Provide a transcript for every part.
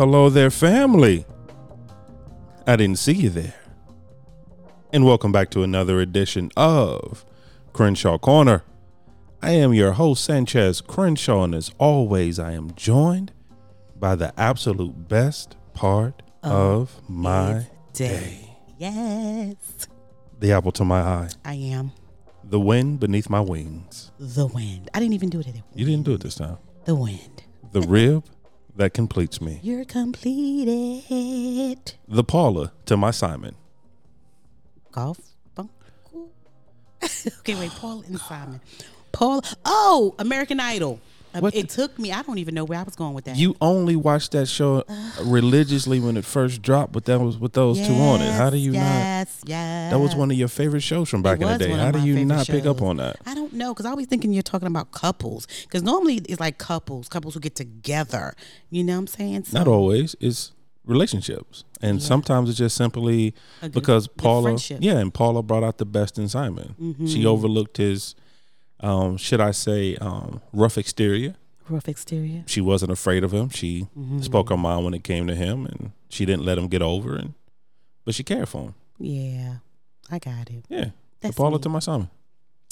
hello there, family. I didn't see you there. And welcome back to another edition of Crenshaw Corner. I am your host, Sanchez Crenshaw, and as always, I am joined by the absolute best part of my day. Yes, The apple to my eye, I am the wind beneath my wings. the wind. I didn't even do it. You didn't do it this time. The wind. The rib that completes me. You're completed. The Paula to my Simon. Golf. Okay, wait. Paul and Simon. Paul. Oh, American Idol. What It took me. I don't even know where I was going with that. You only watched that show religiously when it first dropped, but that was with those two on it. How do you not? yes, Yes. That was one of your favorite shows from back in the day. How do you not pick up on that? I don't know because I always thinking you're talking about couples because normally it's like couples, couples who get together. You know what I'm saying? So, Not always. It's relationships, and sometimes it's just simply good- because Paula. Mm-hmm. yeah, and Paula brought out the best in Simon. She overlooked his, um, should I say, um, rough exterior. rough exterior. She wasn't afraid of him. She Mm-hmm. spoke her mind when it came to him, and she didn't let him get over. And but she cared for him. Yeah, I got it. Yeah, That's Paula to my Simon.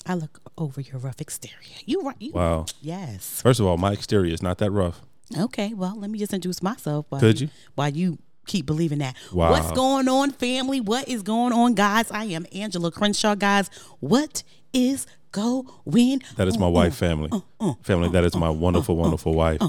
I look over your rough exterior. You right? You, Wow. Yes. First of all, my exterior is not that rough. Okay. Well, let me just introduce myself. While Could you? While you keep believing that. Wow. What's going on, family? What is going on, guys? I am Angela Crenshaw, guys. What is going? That is mm, my on? wife, family. uh, family, that is my wonderful, wonderful wife.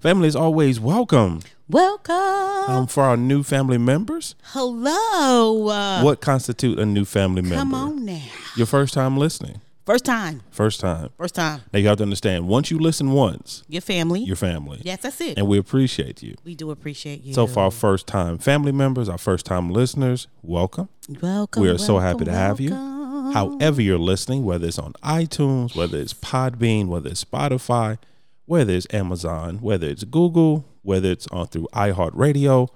Family is always welcome. Welcome. Um, for our new family members, Hello. Uh, what constitute a new family member? Come on now. Your first time listening. First time. First time. First time. Now you have to understand. Once you listen once, Your family. your family, yes, that's it. and we appreciate you. we do appreciate you. So for our first time family members, our first time listeners, welcome. welcome. We are so happy welcome, to have you. However you're listening, whether it's on iTunes, whether it's Podbean, whether it's Spotify, whether it's Amazon, whether it's Google, whether it's on through iHeartRadio,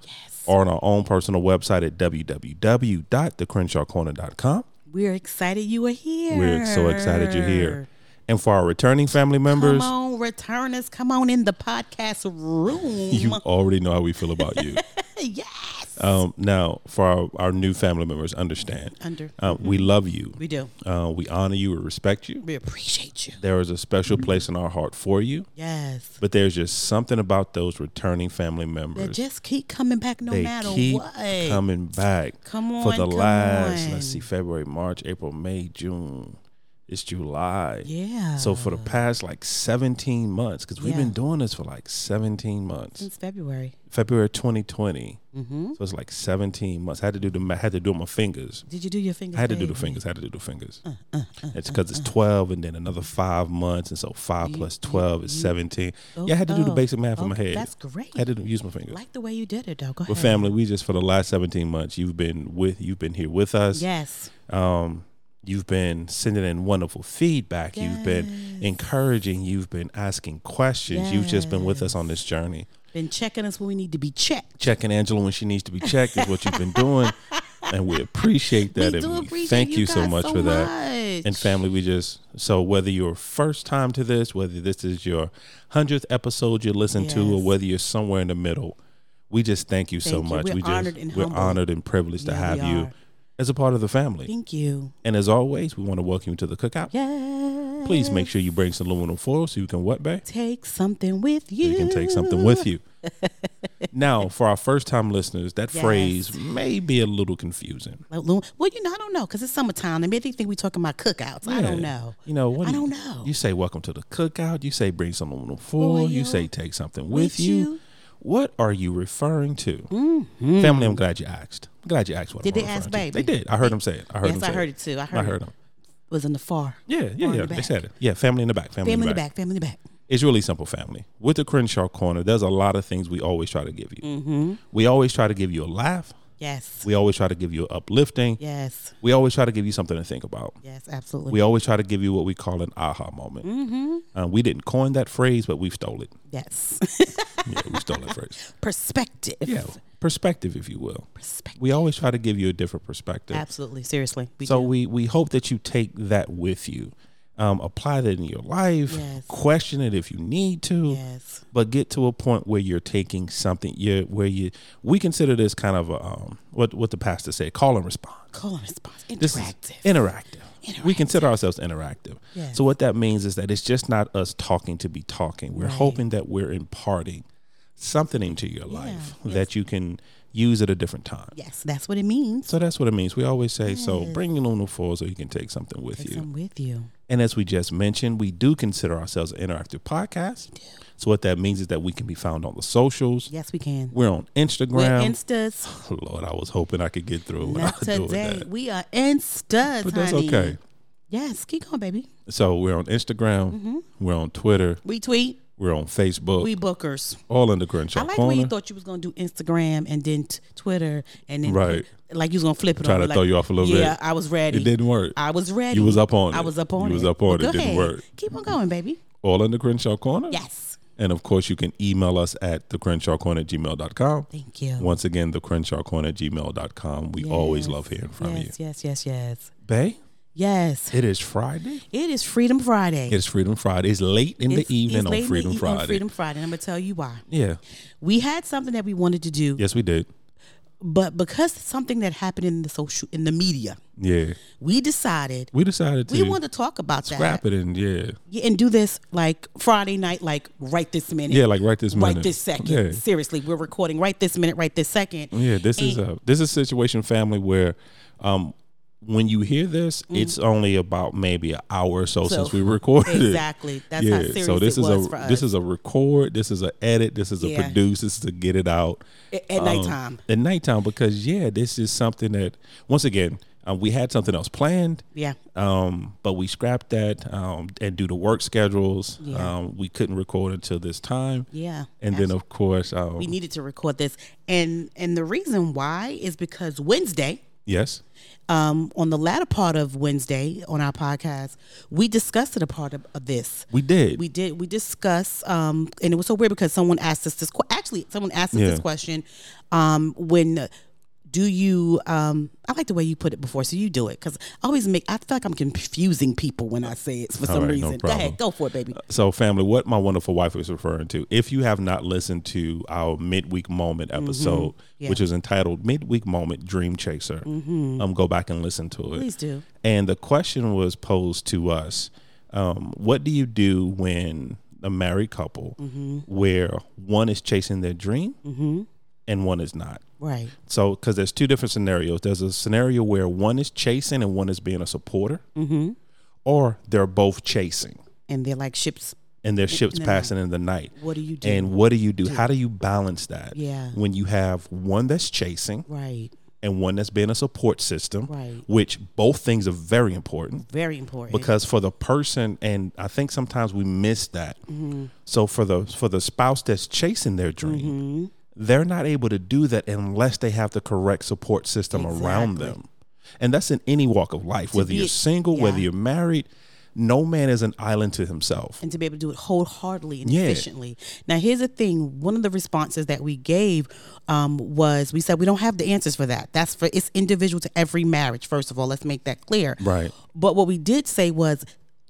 or on our own personal website at www.thecrenshawcorner.com. We're excited you are here. We're so excited you're here. And for our returning family members, Come on, returners. Come on in the podcast room. you already know how we feel about you. yes. um, now, for our, our new family members, understand. Under. Uh, we love you. We do. Uh, we honor you. We respect you. We appreciate you. There is a special place in our heart for you. Yes. But there's just something about those returning family members. They just keep coming back no they matter keep what. coming back. Come on. For the last, on. let's see, February, March, April, May, June. It's July. Yeah. So for the past like 17 months, because we've Yeah. been doing this for like 17 months. Since February. February 2020. Mm-hmm. So it's like 17 months. I had to do the ma- had to do my fingers. Did you do your fingers? I had to do the fingers. I had to do the fingers. Uh, it's because it's 12 and then another five months. And so five You- plus you- 12 is 17. Oh, yeah, I had to do the oh, basic math in my head. That's great. I had to use my fingers. like the way you did it, though. Go But ahead. family, we just for the last 17 months, you've been with, you've been here with us. Yes. Um, you've been sending in wonderful feedback. You've been encouraging. You've been asking questions. You've just been with us on this journey. Been checking us when we need to be checked. Checking Angela when she needs to be checked is what you've been doing. And we appreciate that. we and appreciate thank you, so guys much for that. much. And family, we just so whether you're first time to this, whether this is your hundredth episode you listen to, or whether you're somewhere in the middle, we just thank you so Thank you. much. We're we just honored and we're humbled. honored and privileged to have you are. As a part of the family. Thank you. And as always, we want to welcome you to the cookout. Yes. Please make sure you bring some aluminum foil so you can what, babe? take something with So you. you can take something with you. now, for our first time listeners, that Yes. phrase may be a little confusing. Well, you know, I don't know because it's summertime. They maybe think we're talking about cookouts. I don't know. You know what? I do don't know. You say welcome to the cookout. You say bring some aluminum foil. You say take something with, With you. you. What are you referring to? Family, I'm glad you asked. I'm glad you asked what Did I'm they ask to. baby? They did. I heard them say it. I heard yes, them I heard it too. I heard, I heard it them. was in the far. Yeah, yeah, yeah. the They said it. Yeah, family in the back. Family, Family in the back. back. Family in the back. It's really simple, family. With the Crenshaw Corner, there's a lot of things we always try to give you. Mm-hmm. We always try to give you a laugh. Yes. We always try to give you uplifting. Yes. We always try to give you something to think about. Yes. Absolutely. We always try to give you what we call an aha moment. mm-hmm. Uh, we didn't coin that phrase, but we've stole it. Yes. Yeah, we stole that phrase. Perspective. Yeah, perspective, if you will. Perspective. We always try to give you a different perspective. Absolutely. Seriously. We so do. we we hope that you take that with you. Um, apply that in your life. Yes. Question it if you need to. Yes. But get to a point where you're taking something. You where you we consider this kind of a, um what what the pastor said call and response. Call and response. This Interactive. interactive. We consider ourselves interactive. Yes. So what that means is that it's just not us talking to be talking. We're Right. hoping that we're imparting something into your life that you can use it at a different time. yes, that's what it means. So that's what it means. We always say, so bring your Luna Four so you can take something with Take you. some with you. And as we just mentioned, we do consider ourselves an interactive podcast. So what that means is that we can be found on the socials. Yes, we can. We're on Instagram. We're instas. Lord, I was hoping I could get through Not today. We are instas, But that's honey. okay. Yes, keep going, baby. So we're on Instagram. Mm-hmm. We're on Twitter. We tweet. We're on Facebook. We bookers. all in the Crenshaw I like corner. when you thought you was gonna do Instagram and then t- Twitter and then Right. like you was gonna flip it. Over, to like, throw you off a little yeah, bit. Yeah, I was ready. it didn't work. I was ready. You was up on I it. I was up on You it. was up on it. It didn't work. Keep on going, baby. all in the Crenshaw corner. Yes. And of course, you can email us at the Crenshaw corner at gmail.com. Thank you. Once again, the Crenshaw corner at gmail.com. We always love hearing from yes, you. Yes, yes, yes, yes, Bay, yes. it is Friday. It is Freedom Friday. It's Freedom Friday. It's late in It's- the evening on the Freedom e- Friday. On Freedom Friday. And I'm gonna tell you why. Yeah. We had something that we wanted to do, Yes, we did. but because something that happened in the social in the media, Yeah. we decided We decided to we wanted to talk about that. scrap it and yeah. Yeah, and do this like Friday night, like right this minute. Yeah, like right this minute. right this second. Yeah. Seriously, we're recording right this minute, right this second. Yeah, this is a this is a situation family where um when you hear this, it's only about maybe an hour or so. So- since we recorded. Exactly. That's how serious so this it is was a for us. this is a record, this is an edit, this is a Yeah. produce, this is a get it out at, at um, nighttime. At nighttime, because yeah, this is something that once again um, we had something else planned, Yeah. um, but we scrapped that um, and due to work schedules, Yeah. um, we couldn't record until this time. Yeah. And then of course, um, we needed to record this. And and the reason why is because Wednesday, yes, um, on the latter part of Wednesday on our podcast, we discussed it a part of, of this. we did. We did. We discussed, um, and it was so weird because someone asked us this. Actually, someone asked us Yeah. this question. Um, when do you? Um, I like the way you put it before, so you do it because I always make. I feel like I'm confusing people when I say it for some right, no reason. Go ahead, go for it, baby. So, family, what my wonderful wife was referring to, if you have not listened to our midweek moment episode, Mm-hmm. Yeah. which is entitled Midweek Moment Dream Chaser, um, go back and listen to it. Mm-hmm. Please do. And the question was posed to us um, What do you do when a married couple Mm-hmm. where one is chasing their dream and one is not? Right. So, because there's two different scenarios. There's a scenario where one is chasing and one is being a supporter, Mm-hmm. or they're both chasing And they're like ships. and their ships the passing in the night. What do you do? And what do you do? How do you balance that? Yeah. When you have one that's chasing right. and one that's being a support system, Right. which both things are very important Very important. because for the person and I think sometimes we miss that. Mm-hmm. So for the for the spouse that's chasing their dream, they're not able to do that unless they have the correct support system around them. And that's in any walk of life, whether be- you're single, whether you're married, no man is an island to himself. and to be able to do it wholeheartedly and Yeah. efficiently. Now, here's the thing: one of the responses that we gave um, was we said we don't have the answers for that. That's for it's individual to every marriage. First of all, let's make that clear. Right. But what we did say was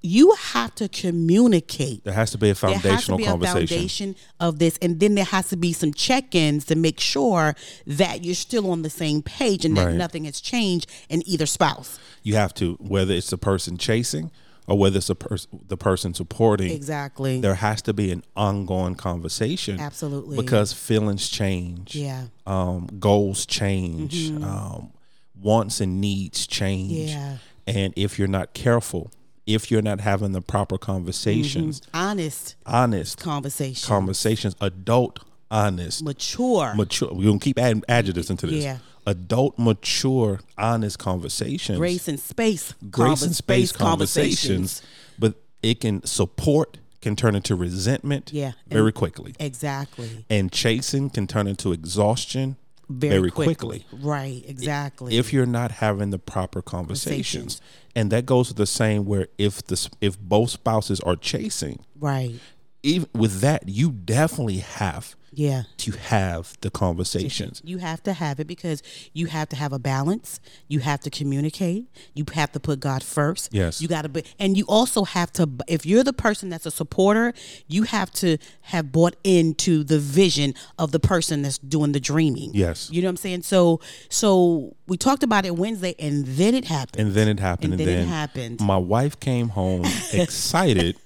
you have to communicate. There has to be a There has to foundational be a conversation. foundation of this, and then there has to be some check-ins to make sure that you're still on the same page and that nothing has changed in either spouse. You have to, whether it's the person chasing or whether it's the, pers- the person supporting, Exactly. there has to be an ongoing conversation. Absolutely. Because feelings change. Yeah. Um, goals change. Um, wants and needs change. Yeah. And if you're not careful, if you're not having the proper conversations, mm-hmm. Honest honest conversation. conversations, adult, honest, mature. mature. We're gonna keep adding adjectives into this. Yeah. Adult, mature, honest conversations. grace and space. grace conver- and space conversations. conversations, but it can support can turn into resentment Yeah, very quickly. Exactly. And chasing can turn into exhaustion Very, very, quickly. quickly. Right. Exactly. If you're not having the proper Conversations. conversations. And that goes to the same where if the if both spouses are chasing, right. even with that, you definitely have Yeah. to have the conversations. You have to have it because you have to have a balance. You have to communicate. You have to put God first. Yes. You got to be, and you also have to, if you're the person that's a supporter, you have to have bought into the vision of the person that's doing the dreaming. Yes. You know what I'm saying? So, so we talked about it Wednesday and then it happened. And then it happened. And And, then it happened. my wife came home excited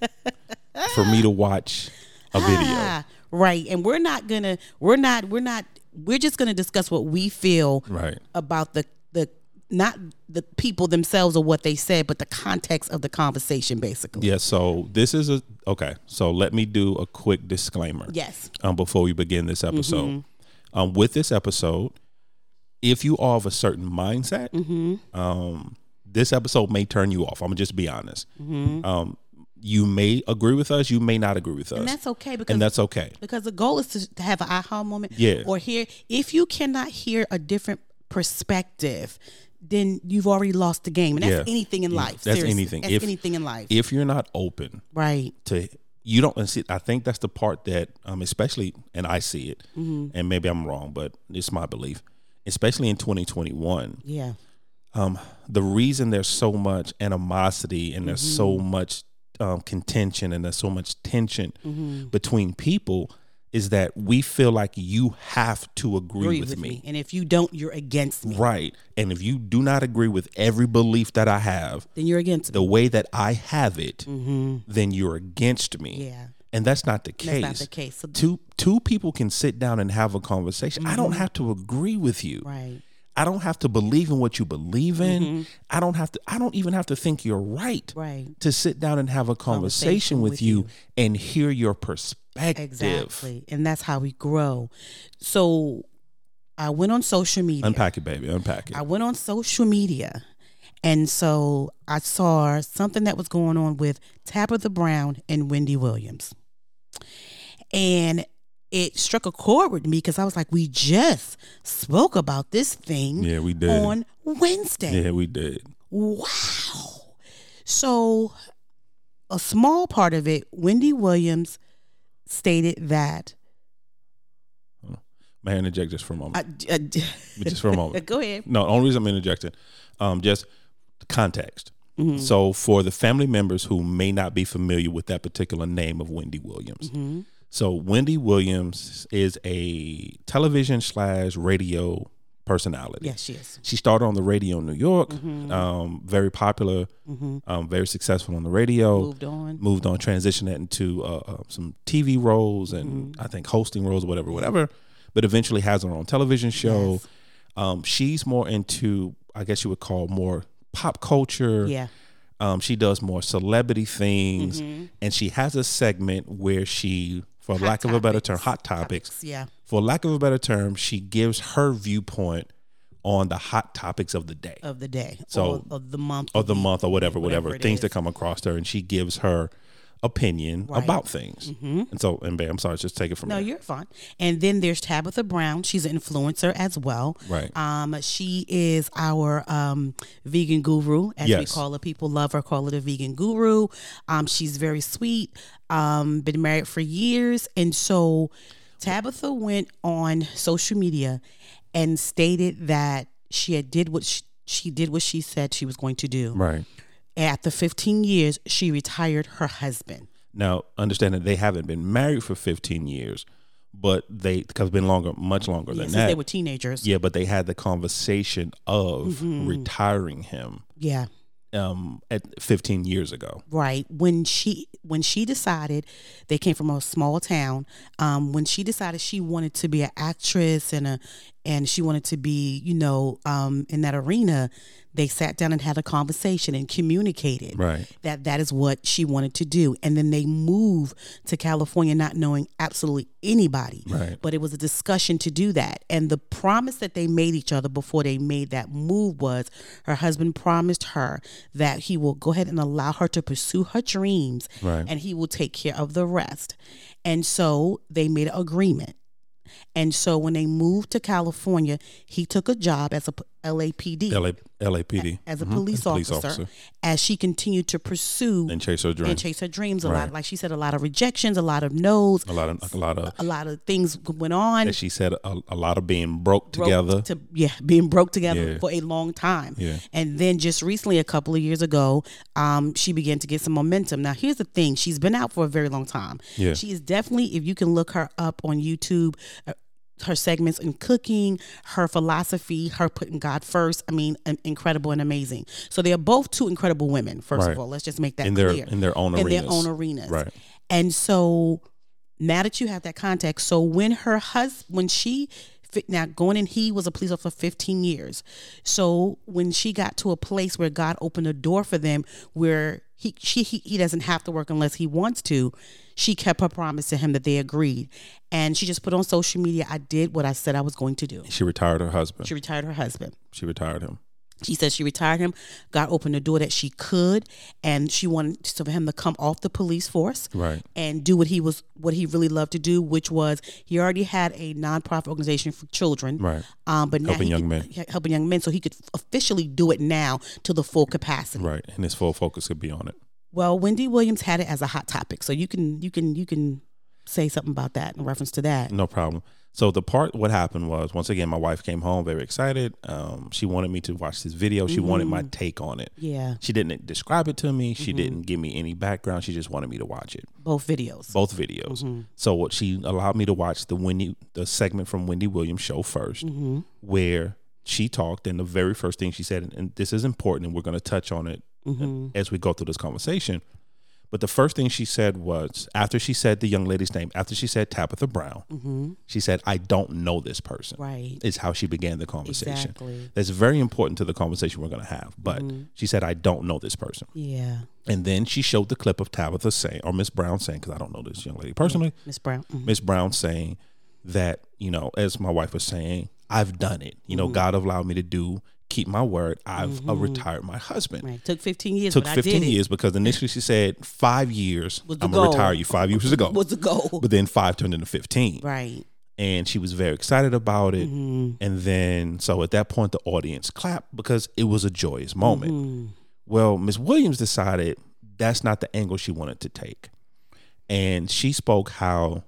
for me to watch a video. Ah, right. And we're not gonna we're not we're not we're just gonna discuss what we feel Right. about the the not the people themselves or what they said, but the context of the conversation basically. Yeah, so this is a okay. So let me do a quick disclaimer. Yes. Um, before we begin this episode, Mm-hmm. um, with this episode, if you are of a certain mindset, Mm-hmm. um, this episode may turn you off. I'm gonna just be honest. Mm-hmm. Um, you may agree with us, you may not agree with us, And that's okay because and that's okay. because the goal is to, have an aha moment. Yeah. Or hear if you cannot hear a different perspective, then you've already lost the game. And that's Yeah. anything in life. that's seriously. anything. That's If- anything in life. If you're not open right. to you don't and see i think that's the part that um especially and i see it Mm-hmm. and maybe i'm wrong but it's my belief especially in 2021 Yeah. um the reason there's so much animosity and there's so Mm-hmm. much um, contention and there's so much tension Mm-hmm. between people is that we feel like you have to agree, Agree with, me. And if you don't, you're against me. right and if you do not agree with every belief that i have Then you're against me. the way that i have it then you're against me Mm-hmm. Yeah. and that's not the case. That's not the case. So, Two two people can sit down and have a conversation. I Mm-hmm. don't have to agree with you. right. I don't have to believe in what you believe in. I don't have to I don't even have to think you're right. Mm-hmm. Right. To sit down and have a conversation, Conversation with, with you, you. and hear your perspective. Exactly. And that's how we grow. So I went on social media. Unpack it, baby. Unpack it. I went on social media. And so I saw something that was going on with Tabitha Brown and Wendy Williams. And it struck a chord with me because I was like, we just spoke about this thing yeah, we did. on Wednesday. yeah, we did. Wow. So, a small part of it, Wendy Williams stated that. May I interject just for a moment? I, I, just for a moment. go ahead. No, the only reason I'm interjecting, um, just the context. Mm-hmm. So, for the family members who may not be familiar with that particular name of Wendy Williams, Mm-hmm. So Wendy Williams is a television slash radio personality. Yes, she is. She started on the radio in New York, Mm-hmm. um, very popular, um, very successful on the radio. Moved on. Moved on, transitioned into uh, uh, some TV roles and Mm-hmm. I think hosting roles, or whatever, whatever. But eventually has her own television show. Yes. Um, she's more into, I guess you would call more pop culture. Yeah. Um, she does more celebrity things, Mm-hmm. and she has a segment where she, for lack of a better term, hot topics. Yeah. For lack of a better term, she gives her viewpoint on the hot topics of the day Of the day. So- of the month. or the month or whatever, whatever, it things is. that come across her, and she gives her opinion Right. about things. And so, and babe, I'm sorry, just take it from me. No, there. you're fine. And then there's Tabitha Brown. She's an influencer as well. Right. Um, she is our um, vegan guru, as we call her. People love her, call her the vegan guru. Um, she's very sweet. Um, been married for years, and so Tabitha went on social media and stated that she had did what she, she did what she said she was going to do. Right. After 15 years, she retired her husband. Now, understand that they haven't been married for 15 years, but they have been longer, much longer Yeah, than since that. they were teenagers. yeah, but they had the conversation of Mm-hmm. retiring him yeah. um, at 15 years ago. right when she when she decided they came from a small town um, when she decided she wanted to be an actress and a and she wanted to be you know um, in that arena they sat down and had a conversation and communicated Right. that that is what she wanted to do and then they moved to california not knowing absolutely anybody Right. but it was a discussion to do that and the promise that they made each other before they made that move was her husband promised her that he will go ahead and allow her to pursue her dreams Right. and he will take care of the rest and so they made an agreement And so when they moved to California, he took a job as a LAPD LA, LAPD as a Mhm. police, officer, as she continued to pursue and chase her dreams. and chase her dreams. A Right. lot, like she said, a lot of rejections, a lot of no's, a lot of a lot of a lot of things went on. as she said a, a lot of being broke broke together. to yeah being broke together Yeah. for a long time Yeah. and then just recently a couple of years ago um she began to get some momentum now here's the thing she's been out for a very long time Yeah. she is definitely if you can look her up on youtube uh, her segments in cooking, her philosophy, her putting God first. I mean, in- incredible and amazing. So they are both two incredible women. First Right. of all, let's just make that in their clear in their own in arenas. their own arenas. Right. And so now that you have that context, so when her husband, when she, now going in, he was a police officer for 15 years. So when she got to a place where God opened a door for them, where he, she, he, he doesn't have to work unless he wants to, she kept her promise to him that they agreed. And she just put on social media, I did what I said I was going to do. She retired her husband. She retired her husband. She retired him. She said she retired him. God opened the door that she could, and she wanted for him to come off the police force Right. and do what he was what he really loved to do, which was he already had a nonprofit organization for children, Right. um, but Helping he young could- men. helping young men, so he could officially do it now to the full capacity. Right. And his full focus could be on it. Well, Wendy Williams had it as a hot topic, so you can you can you can say something about that in reference to that. No problem. So the part what happened was once again my wife came home very excited. Um, she wanted me to watch this video. She wanted my mm-hmm. take on it. Yeah, She didn't describe it to me. She mm-hmm. didn't give me any background. She just wanted me to watch it. both videos. Both videos. Mm-hmm. So what she allowed me to watch the Wendy the segment from Wendy Williams show 1st where she talked and the very first thing she said and this is important and we're going to touch on it as we go through this conversation. But the first thing she said was after she said the young lady's name, after she said Tabitha Brown, she said, I don't know this person. Right. Is how she began the conversation. Exactly. That's very important to the conversation we're going to have. But Mm-hmm. she said, I don't know this person. Yeah, And then she showed the clip of Tabitha saying, or Miss Brown saying, because I don't know this young lady personally, Miss Brown. mhm. Miss Brown saying that, you know, as my wife was saying, I've done it. You Mm-hmm. know, God allowed me to do, keep my word. I've uh, retired my husband. Right. Took 15 years, Took but 15 I did years because initially she said five years. I'm going to retire you five years ago. it. Was the goal. but then five turned into 15. Right. And she was very excited about it. Mm-hmm. And then, so at that point, the audience clapped because it was a joyous moment. Mm-hmm. Well, Miss Williams decided that's not the angle she wanted to take. And she spoke how,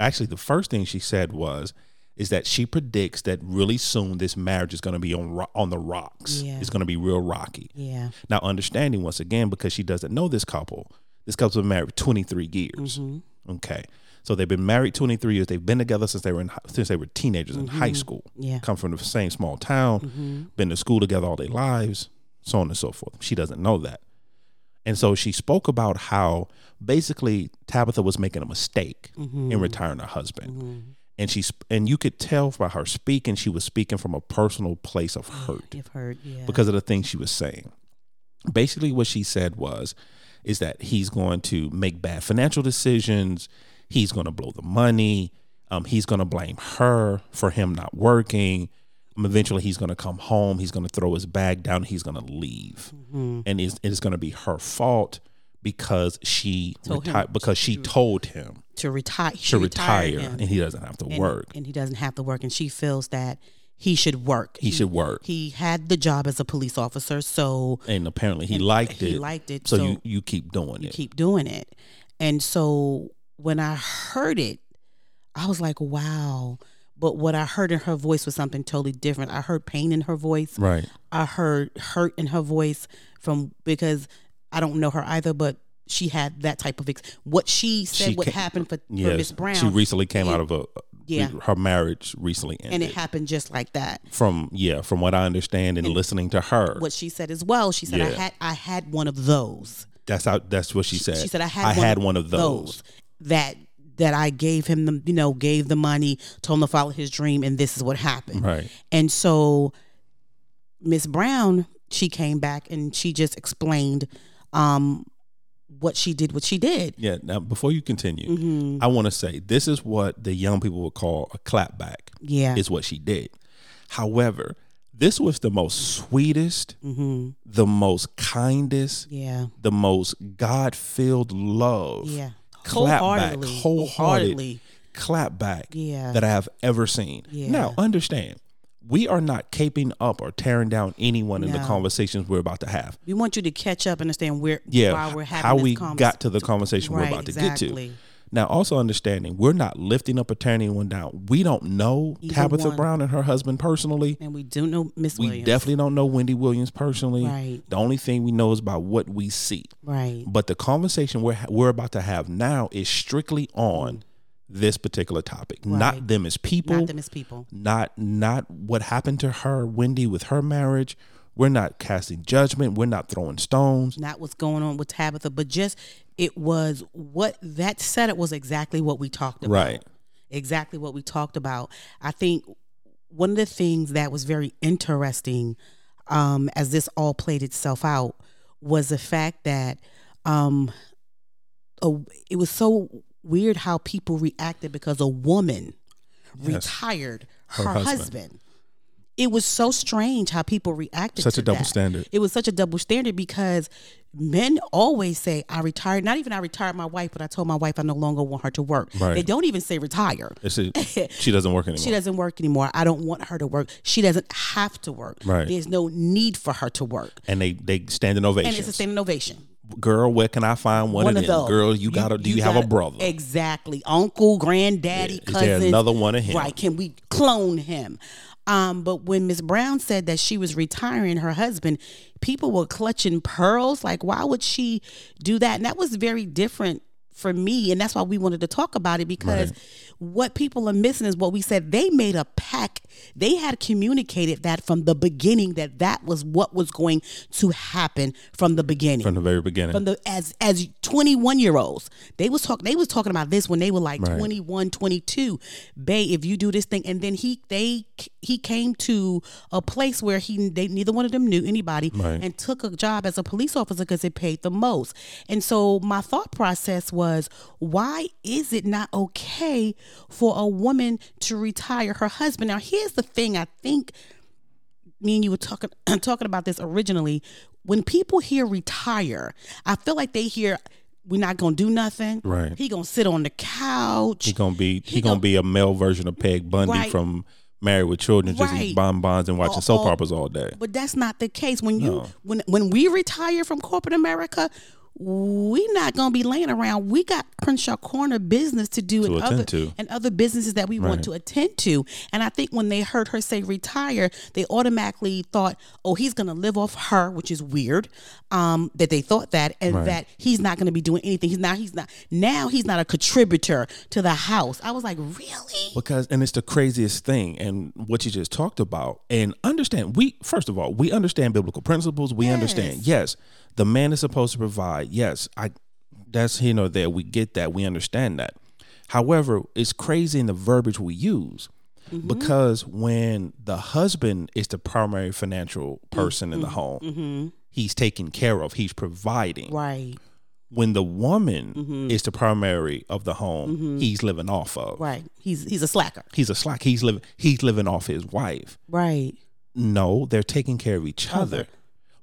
actually, the first thing she said was, is that she predicts that really soon this marriage is going to be on ro- on the rocks. Yeah. It's going to be real rocky. Yeah. Now, understanding once again, because she doesn't know this couple, this couple's been married 23 years. Mm-hmm. Okay. So they've been married 23 years. They've been together since they were in, since they were teenagers in high school. Mm-hmm. Yeah. Mm-hmm. Come from the same small town, been to school together all their lives, so on and so forth. She doesn't know that. And so she spoke about how basically Tabitha was making a mistake Mm-hmm. in retiring her husband. And she's and you could tell by her speaking, she was speaking from a personal place of hurt I've heard. Yeah. because of the things she was saying. Basically, what she said was, is that he's going to make bad financial decisions. He's going to blow the money. Um, he's going to blame her for him not working. Um, eventually, he's going to come home. He's going to throw his bag down. He's going to leave, and it's, it's going to be her fault because she Told him retired because she told him to retire. to retire, and he doesn't have to and, work. and he doesn't have to work, and she feels that he should work. He should work. He had the job as a police officer, so and apparently, he liked he it. He liked it, So, so you you keep doing you it. keep doing it. And so when I heard it, I was like, wow. But what I heard in her voice was something totally different. I heard pain in her voice. right. I heard hurt in her voice from because I don't know her either, but she had that type of ex- what she said She what happened for, for Yes, Miss Brown. She recently came out of a Yeah. her marriage recently ended. and it happened just like that. from yeah, from what I understand and, listening to her, What she said as well, she said I had I had one of those. that's how that's what she said. She said I had I one had of one of those. that that I gave him the you know gave the money, told him to follow his dream, and this is what happened. Right. And so Miss Brown, she came back and she just explained um what she did, what she did. Yeah. Now before you continue, Mm-hmm. I want to say this is what the young people would call a clapback. Yeah. Is what she did. However, this was the most sweetest, mm-hmm. the most kindest, Yeah. the most God filled love. Yeah. Clap back, Wholeheartedly. wholehearted. Wholeheartedly. clapback Yeah. that I have ever seen. Yeah. Now, understand, we are not caping up or tearing down anyone in the No. conversations we're about to have. We want you to catch up, understand where Yeah, why we're having how this we convers- got to the conversation we're Right, about to get to. Now, also understanding, we're not lifting up or tearing anyone down. We don't know Either Tabitha one. Brown and her husband personally. and we do know Miss We Williams. definitely don't know Wendy Williams personally. Right. The only thing we know is about what we see. right. But the conversation we're we're about to have now is strictly on mm. This particular topic, not them as people, Not them as people. not not what happened to her, Wendy, with her marriage. We're not casting judgment. We're not throwing stones. Not what's going on with Tabitha, but just it was what that setup was exactly what we talked about. Right. Exactly what we talked about. I think one of the things that was very interesting um, as this all played itself out was the fact that um, a, it was so weird how people reacted because a woman Yes. retired her, Her husband. husband. It was so strange how people reacted. Such a double that. standard. It was such a double standard because men always say, "I retired." Not even I retired my wife, but I told my wife I no longer want her to work. Right. They don't even say retire. A, she doesn't work anymore. She doesn't work anymore. I don't want her to work. She doesn't have to work. Right. There's no need for her to work. and they they stand in ovation. And it's a standing ovation. Girl, where can I find one, of them? those. Girl, you gotta. Do you, have a brother? Exactly. Uncle, granddaddy, Yeah. Is cousin. there another one of him? Right. Can we clone him? Um, but when Miss Brown said that she was retiring her husband, people were clutching pearls. Like, why would she do that? And that was very different for me. And that's why we wanted to talk about it because Right. What people are missing is what we said. They made a pact. They had communicated that from the beginning that that was what was going to happen from the beginning From the very beginning. from the as as 21 year olds they was talking they was talking about this when they were like Right. 21 22 bay if you do this thing and then he they he came to a place where he they neither one of them knew anybody Right. and took a job as a police officer because it paid the most and so my thought process was why is it not okay for a woman to retire her husband now here's the thing i think me and you were talking talking about this originally. When people hear retire, I feel like they hear we're not gonna do nothing. Right. He gonna sit on the couch. He gonna be he, He gonna gon- be a male version of Peg Bundy Right. from Married with Children, just Right. eating bonbons and watching Or- soap operas all day. but that's not the case. When you No. when when we retire from corporate America, we not gonna be laying around. We got Crenshaw Corner business to do To and other to. and other businesses that we want to attend to. And I think when they heard her say retire, they automatically thought, "Oh, he's gonna live off her," which is weird. Um, that they thought that, and Right. that he's not gonna be doing anything. He's now he's not now he's not a contributor to the house. I was like, really? Because and it's the craziest thing, and what you just talked about. And understand, we first of all, we understand biblical principles. We understand, yes, the man is supposed to provide. Yes, I that's here nor there. We get that. We understand that. However, it's crazy in the verbiage we use. Mm-hmm. Because when the husband is the primary financial mm-hmm. person in the mm-hmm. home, he's taken care of, he's providing. Right, When the woman is the primary of the home, he's living off of. right. He's he's a slacker. He's a slack. He's living. He's living off his wife. Right. No, they're taking care of each other.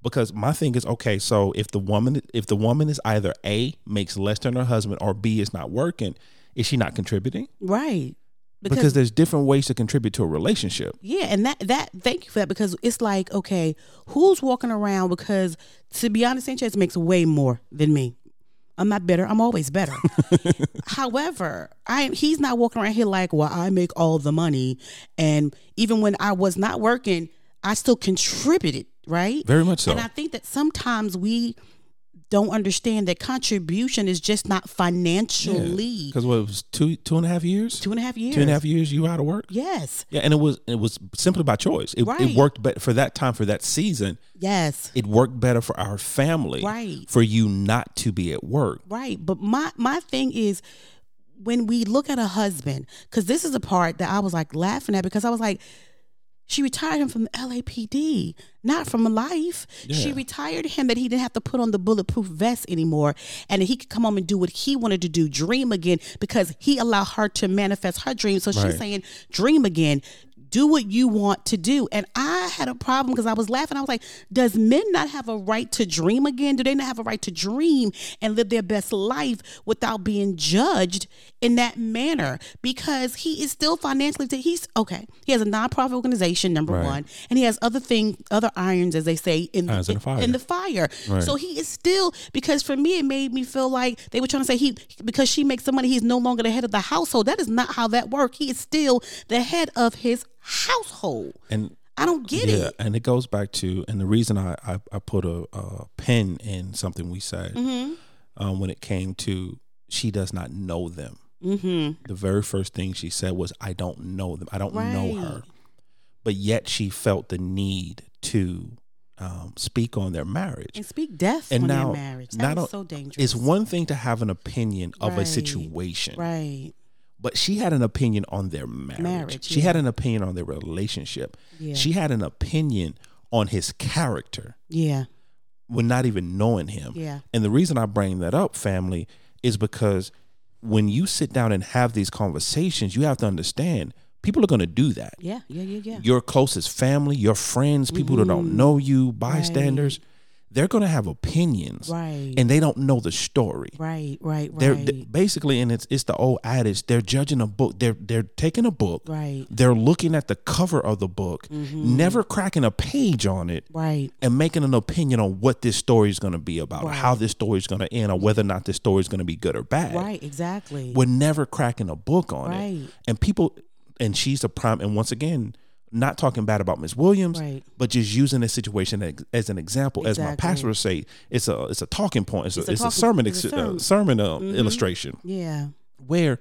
Because my thing is okay. So if the woman, if the woman is either a makes less than her husband, or b is not working, is she not contributing? Right. Because, there's different ways to contribute to a relationship. Yeah, and that that thank you for that because it's like okay, who's walking around? Because to be honest, Sanchez makes way more than me. I'm not better. I'm always better. However, I he's not walking around here like, well, I make all the money, and even when I was not working, I still contributed. Right. Very much so. And I think that sometimes we don't understand that contribution is just not financially Because what it was two two and a half years, two and a half years. two and a half years you out of work. Yes. Yeah, and it was it was simply by choice. It, Right. it worked better for that time for that season. Yes. It worked better for our family. Right. For you not to be at work. Right. But my my thing is when we look at a husband, because this is the part that I was like laughing at because I was like, she retired him from the LAPD, not from life. She retired him that he didn't have to put on the bulletproof vest anymore and that he could come home and do what he wanted to do, dream again, because he allowed her to manifest her dreams. So she's saying, dream again. Do what you want to do. And I had a problem because I was laughing. I was like, does men not have a right to dream again? Do they not have a right to dream and live their best life without being judged in that manner? Because he is still financially, he's okay. He has a nonprofit organization, number Right. one, and he has other thing, other irons, as they say, in, Irons in the fire. in the fire. Right. So he is still because for me it made me feel like they were trying to say he because she makes some money he's no longer the head of the household. That is not how that works. He is still the head of his household. And I don't get yeah, it. and it goes back to, and the reason I I, I put a, a pin in something we said Mm-hmm. um, when it came to she does not know them. Mm-hmm. The very first thing she said was, "I don't know them. I don't know her," but yet she felt the need to um, speak on their marriage. And speak death And on now, their marriage. That is so dangerous. It's one thing to have an opinion of a situation, right. But she had an opinion on their marriage. Marriage, she yeah. had an opinion on their relationship. Yeah. She had an opinion on his character Yeah. when not even knowing him. Yeah. And the reason I bring that up, family, is because when you sit down and have these conversations, you have to understand people are going to do that. Yeah. Yeah. Yeah. Yeah. Your closest family, your friends, people who Mm-hmm. don't know you, bystanders, they're going to have opinions Right. and they don't know the story. right. Right. They're Right. they- basically, and it's it's the old adage. They're judging a book. They're they're taking a book. right. They're looking at the cover of the book, Mm-hmm. never cracking a page on it, Right. and making an opinion on what this story is going to be about, or how this story is going to end, or whether or not this story is going to be good or bad. Right. Exactly. We're never cracking a book on it. Right. And people, and she's a prime. And once again, not talking bad about Miss Williams, Right. but just using this situation as, as an example. As my pastor would say, it's a it's a talking point. It's, It's a, a it's a sermon it's a uh, sermon. sermon uh, Mhm. illustration yeah. where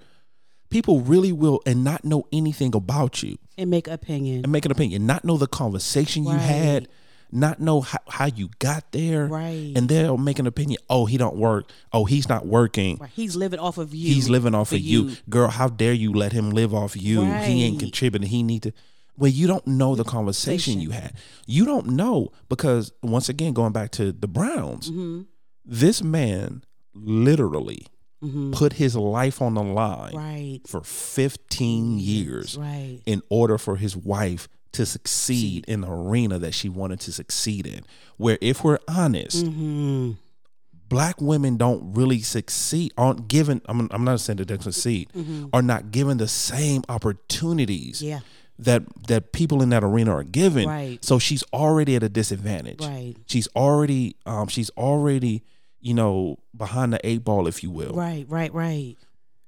people really will and not know anything about you And make opinion. and make an opinion, not know the conversation you had, not know how, how you got there, Right. and they'll make an opinion. Oh, he don't work. Oh, he's not working. Right. He's living off of you. He's living off of you. girl. How dare you let him live off you? He ain't contributing. He need to. Well, you don't know the conversation you had. You don't know because once again, going back to the Browns, Mm-hmm. this man literally Mm-hmm. put his life on the line Right. for 15 years Right. in order for his wife to succeed in the arena that she wanted to succeed in. Where, if we're honest, Mm-hmm. black women don't really succeed, aren't given, I'm, I'm not saying that they succeed, are not given the same opportunities Mm-hmm. Yeah. That that people in that arena are given. Right. So she's already at a disadvantage. Right. She's already, um, she's already, you know, behind the eight ball, if you will. Right. Right. Right.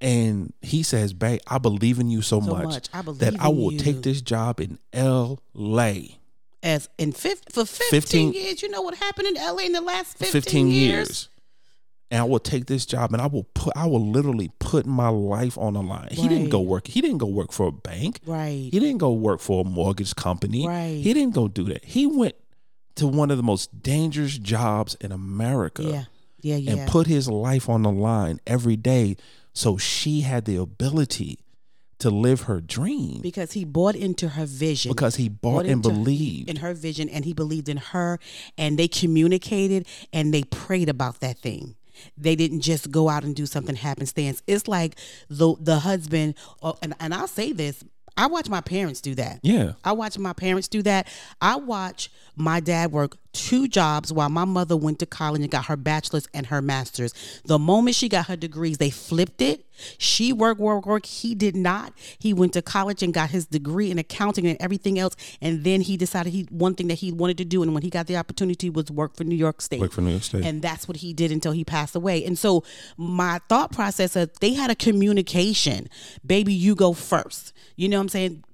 And he says, "Babe, I believe in you so, So much, much. I that I will you." take this job in L.A. As in fif- for 15, 15 years, you know what happened in LA in the last 15, 15, years? years. And I will take this job and I will put I will literally put my life on the line. He didn't go work. He didn't go work for a bank. Right. He didn't go work for a mortgage company. Right. He didn't go do that. He went to one of the most dangerous jobs in America Yeah. Yeah. Yeah. and put his life on the line every day so she had the ability to live her dream because he bought into her vision. because he bought Bought and believed. in her vision and he believed in her and they communicated and they prayed about that thing they didn't just go out and do something happenstance it's like the the husband uh, and, and i'll say this i watch my parents do that yeah. I watch my parents do that. I watch my dad work two jobs while my mother went to college and got her bachelor's and her master's. The moment she got her degrees, they flipped it. She worked, work, work. He did not. He went to college and got his degree in accounting and everything else. And then he decided he one thing that he wanted to do, and when he got the opportunity, was work for New York State. Work for New York State. And that's what he did until he passed away. And so my thought process of they had a communication. Baby, you go first. You know what I'm saying?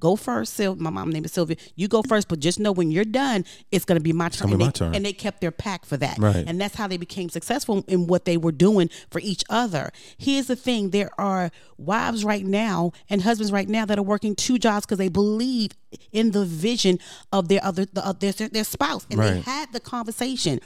Go first, Sil. My mom's name is Sylvia. You go first, but just know when you're done, it's gonna be my turn. be and, my they, turn. and they kept their pack for that. Right. And that's how they became successful in what they were doing for each other. Here's the thing: there are wives right now and husbands right now that are working two jobs because they believe in the vision of their other the, their their spouse, and they had the conversation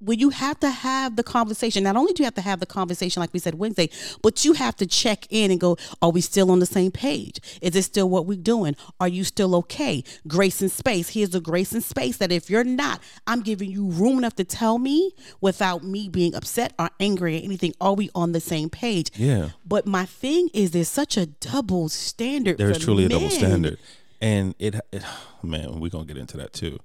well, you have to have the conversation. Not only do you have to have the conversation, like we said Wednesday, but you have to check in and go, are we still on the same page? Is it still what we're doing? Are you still okay? Grace and space. Here's a grace and space that if you're not, I'm giving you room enough to tell me without me being upset or angry or anything. Are we on the same page? Yeah. But my thing is, there's such a double standard. There's truly a double standard. and it, it man we're gonna get into that too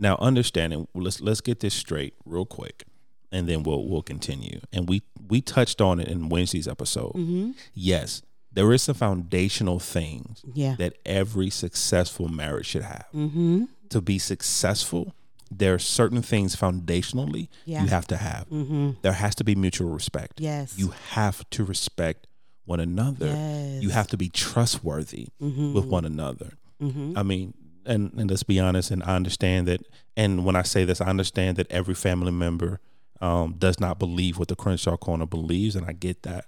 now understanding let's let's get this straight real quick and then we'll we'll continue and we we touched on it in wednesday's episode Mm-hmm. yes there is some foundational things Yeah. that every successful marriage should have Mm-hmm. to be successful there are certain things foundationally Yeah. you have to have Mm-hmm. there has to be mutual respect Yes. you have to respect one another Yes. you have to be trustworthy Mm-hmm. with one another Mm-hmm. I mean, and, and let's be honest, and I understand that. And when I say this, I understand that every family member um, does not believe what the Crenshaw Corner believes, and I get that.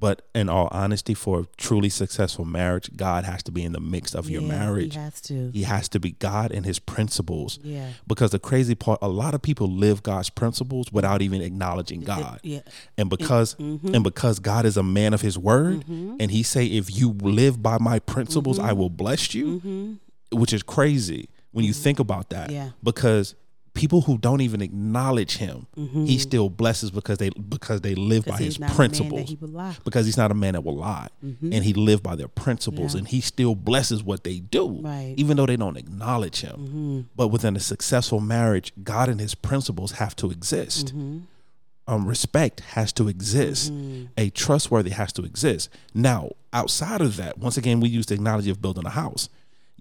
But in all honesty, for a truly successful marriage, God has to be in the mix of your marriage. He has to. He has to be God and His principles. Yeah. Because the crazy part, a lot of people live God's principles without even acknowledging God. Yeah. And because Mm-hmm. and because God is a man of his word and he say if you live by my principles Mm-hmm. I will bless you, which is crazy when you think about that. Mm-hmm. Yeah. Because people who don't even acknowledge him, he still blesses because they because they live by his Mm-hmm. he's not a man principles. he because he's not a man that will lie. And he lived by their principles Yeah. and he still blesses what they do. Right. Mm-hmm. Even though they don't acknowledge him. But within a successful marriage, God and his principles have to exist Mm-hmm. um, respect has to exist. A trustworthy has to exist. Now, outside of that, once again, we use the analogy of building a house.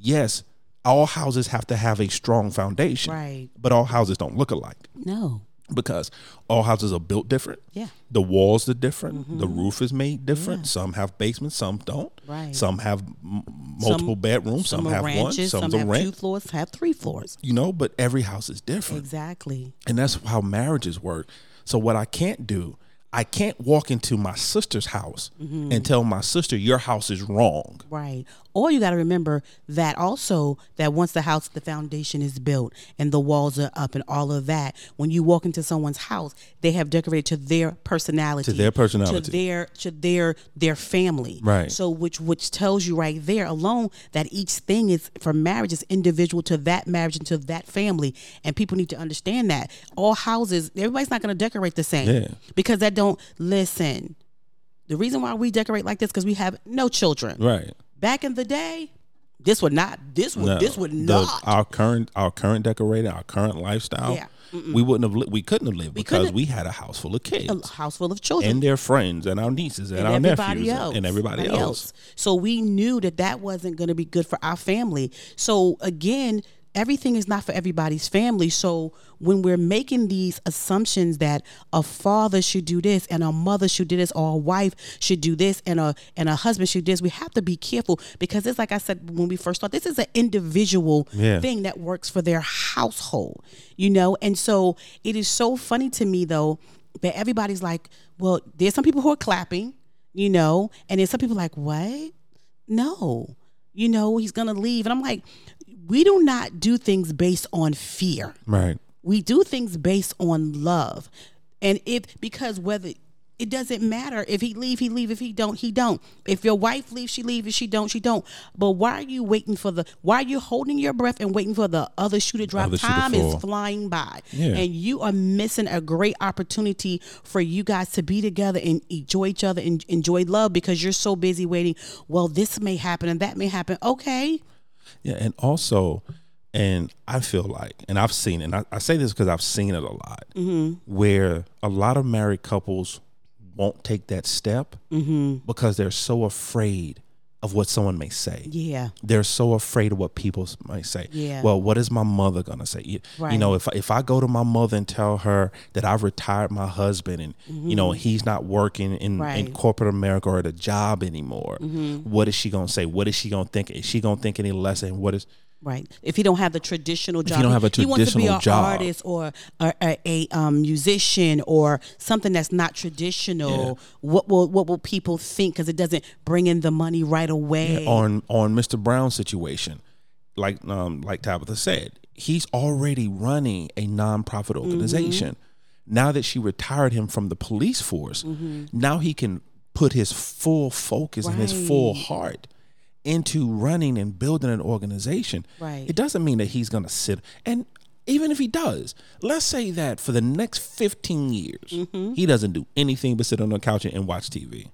Yes, all houses have to have a strong foundation, Right. but all houses don't look alike No. because all houses are built different. Yeah. The walls are different. The roof is made different. Some have basements, some don't. Right. Some have m- multiple bedrooms. Some, are have ranches. one. Some Some's a have two floors. Have three floors. You know, but every house is different. Exactly. And that's how marriages work. So what I can't do, I can't walk into my sister's house Mm-hmm. and tell my sister your house is wrong. Right. Or you got to remember that also that once the house, the foundation is built and the walls are up and all of that, when you walk into someone's house, they have decorated to their personality, To their personality. to their to their their family. Right. So which which tells you right there alone that each thing is for marriage is individual to that marriage and to that family, and people need to understand that all houses, everybody's not going to decorate the same. Yeah. Because that don't listen. The reason why we decorate like this because we have no children Right. Back in the day, this would not. This would. No. This would The- not. our current our current decorating, our current lifestyle. Yeah. We wouldn't have li- we couldn't have lived because couldn't- we had a house full of kids. a house full of children and their friends and our nieces and, and our everybody nephews else and everybody else else. So we knew that that wasn't going to be good for our family. So again, everything is not for everybody's family. So when we're making these assumptions that a father should do this and a mother should do this or a wife should do this and a and a husband should do this, we have to be careful because it's like I said when we first started, this is an individual Yeah. thing that works for their household, you know? And so it is so funny to me though that everybody's like, well, there's some people who are clapping, you know, and there's some people like, what? No, you know, he's gonna leave. And I'm like, we do not do things based on fear. Right. We do things based on love. And if because whether it doesn't matter if he leave, he leave. If he don't, he don't. If your wife leaves, she leave. If she don't, she don't. But why are you waiting for the? Why are you holding your breath and waiting for the other shoe to drop? Other Time is flying by, Yeah. and you are missing a great opportunity for you guys to be together and enjoy each other and enjoy love because you're so busy waiting. Well, this may happen and that may happen. Okay, Yeah, and also, and I feel like, and I've seen and I, I say this because I've seen it a lot, Mm-hmm. where a lot of married couples won't take that step Mm-hmm. because they're so afraid of what someone may say. yeah, They're so afraid of what people might say. Yeah. Well, what is my mother gonna say? You, you know, if if I go to my mother and tell her that I've retired my husband and you know he's not working in, in Mm-hmm. Right. Mm-hmm. corporate America or at a job anymore, what is she gonna say? What is she gonna think? Is she gonna think any less? And what is Right. If he don't have the traditional job, you don't have a traditional he wants to be an job. artist or a, um, musician or something that's not traditional. What will what will people think? Because it doesn't bring in the money right away. on on Mr. Brown's situation, like um like Tabitha said, he's already running a nonprofit Mm-hmm. organization. Now that she retired him from the police force, Mm-hmm. now he can put his full focus and his full heart into running and building an organization. Right. It doesn't mean that he's going to sit and even if he does, let's say that for the next 15 years, Mm-hmm. he doesn't do anything but sit on the couch and watch TV.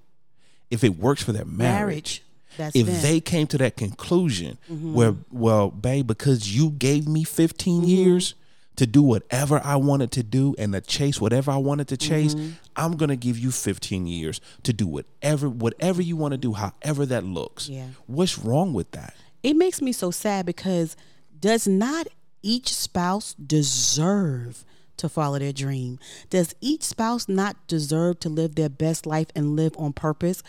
If it works for their marriage, Marriage. That's if them. Mm-hmm. they came to that conclusion where, well, babe, because you gave me 15 Mm-hmm. years to do whatever I wanted to do and to chase whatever I wanted to chase, Mm-hmm. I'm gonna give you 15 years to do whatever whatever you want to do, however that looks. Yeah. What's wrong with that? it makes me so sad because does not each spouse deserve to follow their dream? Does each spouse not deserve to live their best life and live on purpose?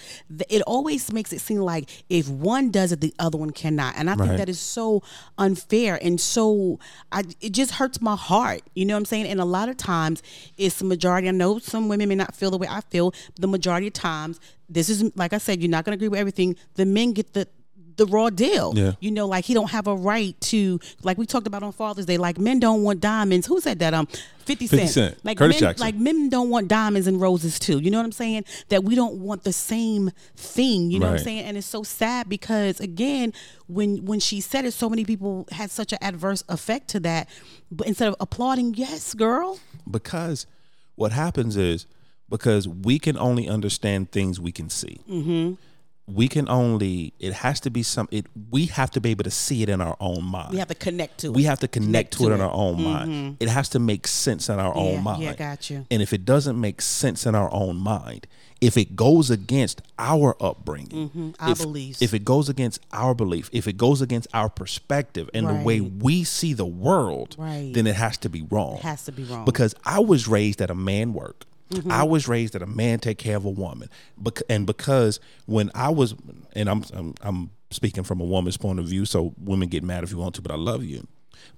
It always makes it seem like if one does it, the other one cannot, and I think Right. that is so unfair and so I, it just hurts my heart. You know what I'm saying? And a lot of times, it's the majority. I know some women may not feel the way I feel. The majority of times, this is like I said, you're not going to agree with everything. The men get the the raw deal. Yeah. You know, like he don't have a right to like we talked about on Father's Day. Like men don't want diamonds. Who said that? Um, Fifty Cent. 50 Cent. Like Curtis men, Jackson. like men don't want diamonds and roses too. You know what I'm saying? That we don't want the same thing. You know what I'm saying? And it's so sad because again, when when she said it, so many people had such an adverse effect to that. But instead of applauding, yes, girl. because what happens is because we can only understand things we can see. Mm-hmm. We can only. It has to be some. It we have to be able to see it in our own mind. We have to connect to it. We have to connect, Connect to it to in our own mind. It has to make sense in our Yeah, own mind. yeah, got you. And if it doesn't make sense in our own mind, if it goes against our upbringing, Mm-hmm. our if, beliefs. if it goes against our belief, if it goes against our perspective and the way we see the world, Right. then it has to be wrong. It has to be wrong. Because I was raised at a man work. Mm-hmm. I was raised that a man take care of a woman. Bec- and because when I was, and I'm, I'm I'm speaking from a woman's point of view, so women get mad if you want to, but I love you.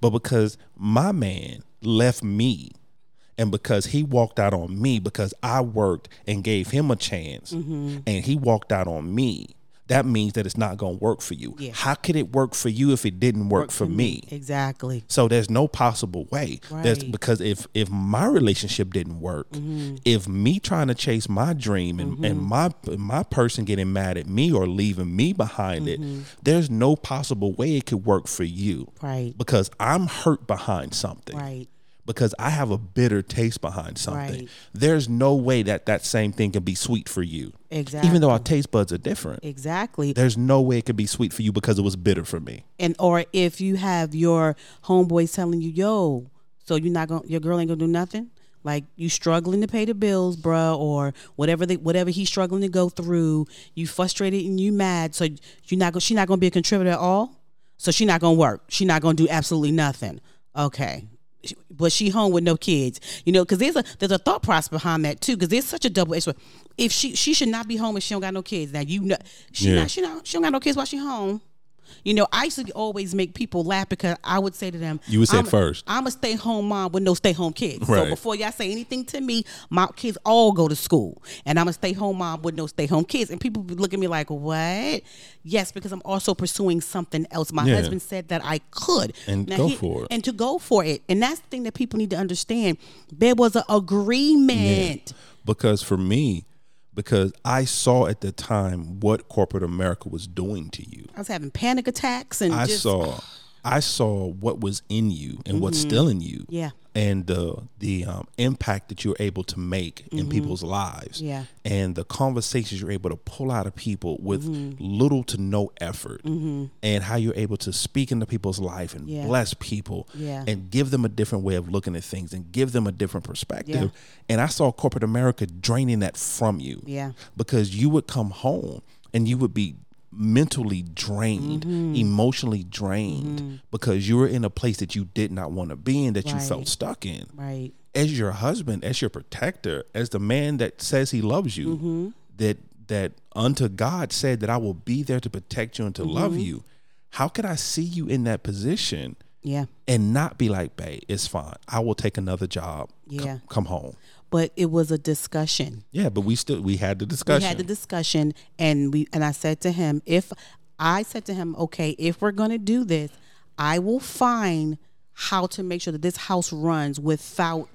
But because my man left me, and because he walked out on me, because I worked and gave him a chance, Mm-hmm. and he walked out on me, that means that it's not going to work for you. Yeah. How could it work for you if it didn't work, for me? Exactly. So there's no possible way. Right. because if if my relationship didn't work, Mm-hmm. if me trying to chase my dream and, and my my person getting mad at me or leaving me behind Mm-hmm. it, there's no possible way it could work for you. Right. Because I'm hurt behind something. Right. Because I have a bitter taste behind something. Right. There's no way that that same thing can be sweet for you. Exactly. Even though our taste buds are different. Exactly. There's no way it could be sweet for you because it was bitter for me. and or if you have your homeboys telling you, "Yo, so you're not going, to your girl ain't gonna do nothing." Like you struggling to pay the bills, bruh, or whatever they, whatever he's struggling to go through. You frustrated and you mad, so you're not going. She's not gonna be a contributor at all. So she's not gonna work. She's not gonna do absolutely nothing. Okay. But she home with no kids, you know, because there's a there's a thought process behind that too, because there's such a double edged. If she she should not be home if she don't got no kids. Now you know she Yeah. not she not she don't got no kids while she home. You know, I used to always make people laugh because I would say to them, You would say I'm, first. I'm a stay home mom with no stay home kids. Right. So before y'all say anything to me, my kids all go to school, and I'm a stay home mom with no stay home kids. And people looking at me like, what? Yes, because I'm also pursuing something else. My Yeah. husband said that I could And go for it. and to go for it. And that's the thing that people need to understand. There was an agreement. because for me because i saw at the time what corporate america was doing to you. I was having panic attacks and i just saw i saw what was in you and what's still in you Yeah. and the the um, impact that you're able to make in people's lives Mm-hmm. Yeah. and the conversations you're able to pull out of people with Mm-hmm. little to no effort and how you're able to speak into people's life and Yeah. bless people Yeah. and give them a different way of looking at things and give them a different perspective Yeah. and i saw corporate america draining that from you Yeah. because you would come home and you would be mentally drained, Mm-hmm. emotionally drained because you were in a place that you did not want to be in that you felt stuck in. right. As your husband, as your protector, as the man that says he loves you, Mm-hmm. that that unto God said that I will be there to protect you and to love Mm-hmm. you. How could I see you in that position Yeah. and not be like, babe, it's fine. I will take another job. C- Yeah. come home. But it was a discussion. Yeah, but we still we had the discussion. We had the discussion, and we and I said to him, if I said to him, okay, if we're gonna do this, I will find how to make sure that this house runs without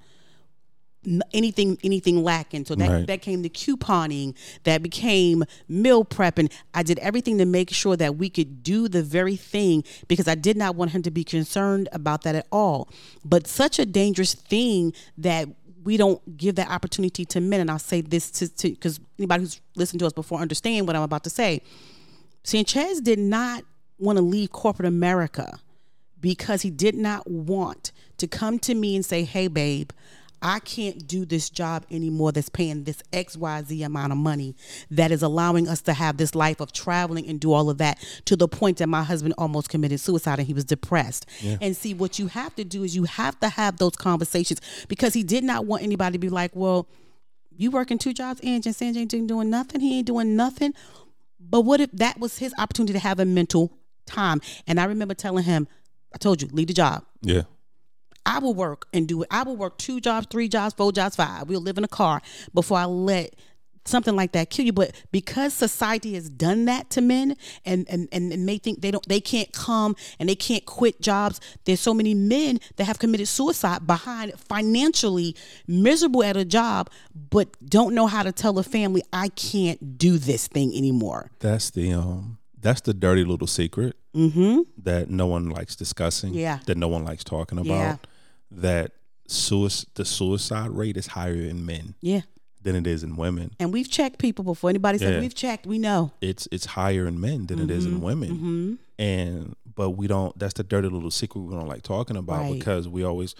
anything anything lacking. So that Right. that came the couponing, that became meal prepping. I did everything to make sure that we could do the very thing because I did not want him to be concerned about that at all. But such a dangerous thing that we don't give that opportunity to men. And I'll say this to because anybody who's listened to us before understand what I'm about to say Sanchez did not want to leave corporate America because he did not want to come to me and say, "Hey, babe." I can't do this job anymore that's paying this XYZ amount of money that is allowing us to have this life of traveling and do all of that to the point that my husband almost committed suicide and he was depressed. And see, what you have to do is you have to have those conversations because he did not want anybody to be like, well, you working two jobs, and Sanjay ain't doing nothing. He ain't doing nothing. But what if that was his opportunity to have a mental time? And I remember telling him, I told you, leave the job. Yeah. I will work and do it. I will work two jobs, three jobs, four jobs, five. We'll live in a car before I let something like that kill you. But because society has done that to men and, and, and, they think they don't they can't come and they can't quit jobs, there's so many men that have committed suicide behind financially miserable at a job, but don't know how to tell a family, I can't do this thing anymore. That's the um that's the dirty little secret Mm-hmm. that no one likes discussing. Yeah. That no one likes talking about. Yeah. That suicide the suicide rate is higher in men Yeah. than it is in women. And we've checked people before anybody said Yeah. we've checked, we know. It's it's higher in men than it is in women. Mm-hmm. And but we don't that's the dirty little secret we don't like talking about Right. because we always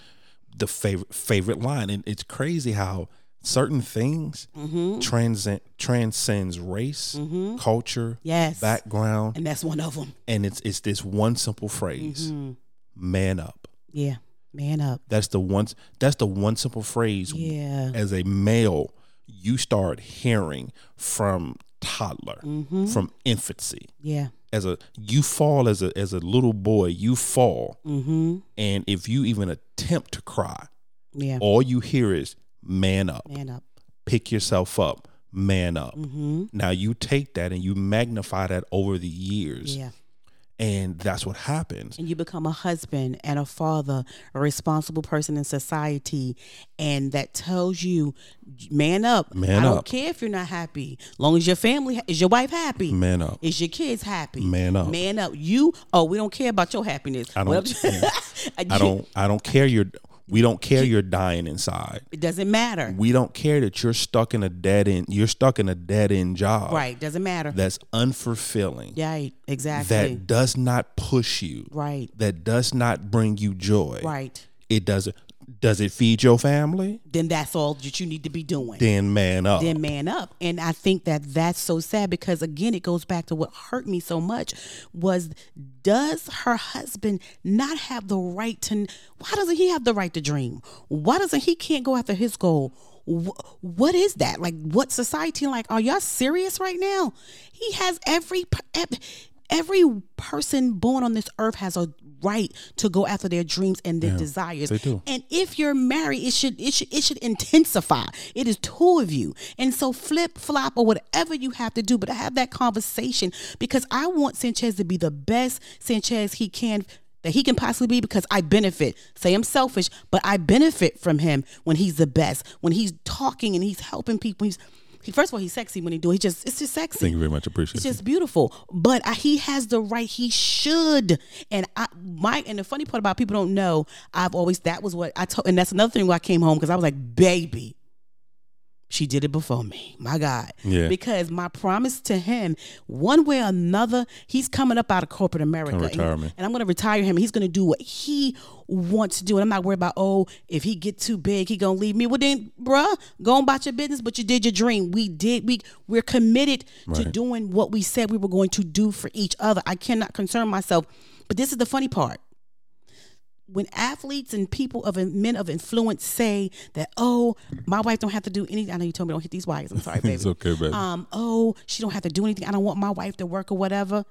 the favorite favorite line. And it's crazy how certain things Mm-hmm. transcend transcends race, culture, Yes. background, And that's one of them. and it's it's this one simple phrase: Mm-hmm. "Man up." Yeah. Man up. That's the one. That's the one simple phrase. Yeah. As a male, you start hearing from toddler, Mm-hmm. from infancy. Yeah. As a you fall as a as a little boy, you fall, Mm-hmm. and if you even attempt to cry, Yeah. all you hear is "man up." Man up. Pick yourself up. Man up. Mm-hmm. Now you take that and you magnify that over the years, Yeah. And that's what happens. And you become a husband and a father, a responsible person in society, and that tells you, man up. Man I don't care if you're not happy. Long as your family is your wife happy. Man up. Is your kids happy? Man up. Man up. You oh, we don't care about your happiness. I don't- yeah. I don't. I don't care. You're. We don't care. You're dying inside. It doesn't matter. We don't care that you're stuck in a dead end. You're stuck in a dead end job. Right. Doesn't matter. That's unfulfilling. Right. Exactly. That does not push you. right. That does not bring you joy. Right. It doesn't. Does it feed your family? Then that's all that you need to be doing. Then man up. then man up and i think that that's so sad because again it goes back to what hurt me so much was does her husband not have the right to why doesn't he have the right to dream why doesn't he can't go after his goal what is that like what society like are y'all serious right now he has every every person born on this earth has a right to go after their dreams and their desires they do. and if you're married, it should it should it should intensify. It is two of you. And so flip flop or whatever you have to do, but have that conversation because I want Sanchez to be the best Sanchez he can that he can possibly be because I benefit. Say I'm selfish, but I benefit from him when he's the best. When he's talking and he's helping people. He's he, first of all, he's sexy when he do. it. He just it's just sexy. Thank you very much. Appreciate It's it. just beautiful. But I, he has the right. He should. And I, my, and the funny part about people don't know, I've always that was what I told, and that's another thing why I came home because I was like, baby, she did it before me. My God. Yeah. Because my promise to him, one way or another, he's coming up out of corporate America. And- And, I'm going to retire him. He's going to do what he wants to do. And I'm not worried about, oh, if he get too big, he going to leave me. Well, then, bruh, go on about your business, but you did your dream. We did. We, we're committed to doing what we said we were going to do for each other. I cannot concern myself. But this is the funny part when athletes and people of men of influence say that, oh, my wife don't have to do anything. I know you told me don't hit these wires. I'm sorry, baby. It's okay, baby. Um, oh, she don't have to do anything. I don't want my wife to work or whatever.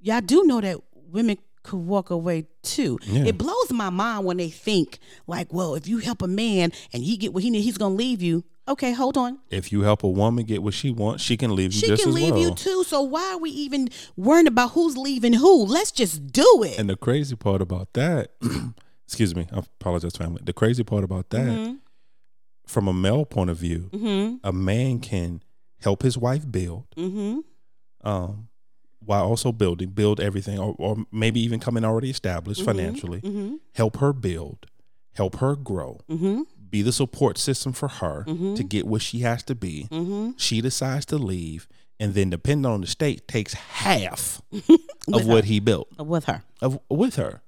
Y'all do know that women could walk away too. Yeah. It blows my mind when they think like, well, if you help a man and he get what he needs, he's gonna leave you. Okay, hold on. if you help a woman get what she wants, she can leave you She can leave well. you too. So why are we even worrying about who's leaving who? Let's just do it. And the crazy part about that, excuse me, I apologize, family. The crazy part about that, Mm-hmm. from a male point of view, a man can help his wife build, mm-hmm. um, while also building, build everything, or, or maybe even coming already established Mm-hmm. financially. Help her build, help her grow, Mm-hmm. be the support system for her to get what she has to be. She decides to leave, and then depending on the state takes half of what he built with her. of with her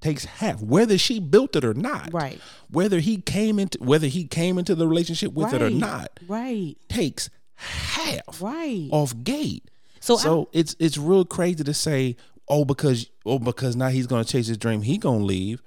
takes half whether she built it or not Mm-hmm. Right. whether he came into whether he came into the relationship with it or not Right. takes half Right. off gate So so it's it's real crazy to say oh because oh because now he's gonna chase his dream he gonna leave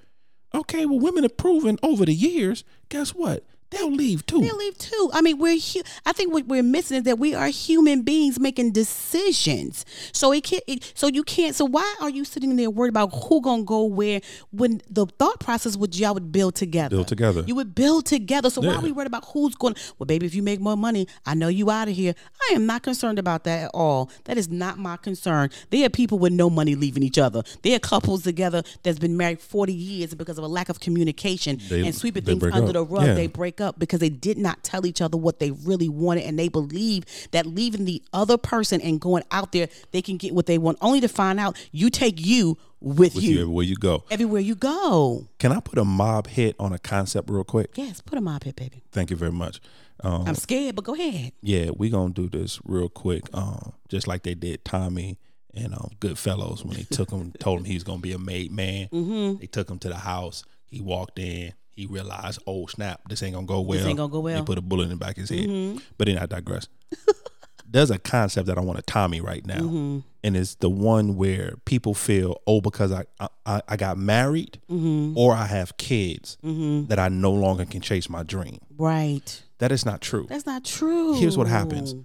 okay well women have proven over the years guess what they'll leave too They'll leave too. I mean, we're. Hu- I think what we're missing is that we are human beings making decisions. So it can't. It, so you can't. So why are you sitting there worried about who gonna go where when the thought process would y'all would build together? Build together. You would build together. So why are we worried about who's going? Well, baby, if you make more money, I know you out of here. I am not concerned about that at all. That is not my concern. There are people with no money leaving each other. There are couples together that's been married forty years because of a lack of communication They- and sweeping things under up. the rug. Yeah. They break up because they did not tell each other what they really wanted and they believe that leaving the other person and going out there they can get what they want only to find out you take you with, with you, you everywhere you go everywhere you go can i put a mob hit on a concept real quick yes put a mob hit, baby thank you very much um, i'm scared but go ahead yeah, we gonna do this real quick. Um, just like they did Tommy and um, Goodfellas when they took him, told him he's gonna be a made man. Mm-hmm. They took him to the house. He walked in. He realized, oh snap, this ain't gonna go well. This ain't gonna go well. He put a bullet in the back of his head. Mm-hmm. But then I digress. There's a concept that I want to Tommy right now, mm-hmm. and it's the one where people feel, oh, because I I, I got married mm-hmm. or I have kids, that I no longer can chase my dream. right That is not true that's not true here's what happens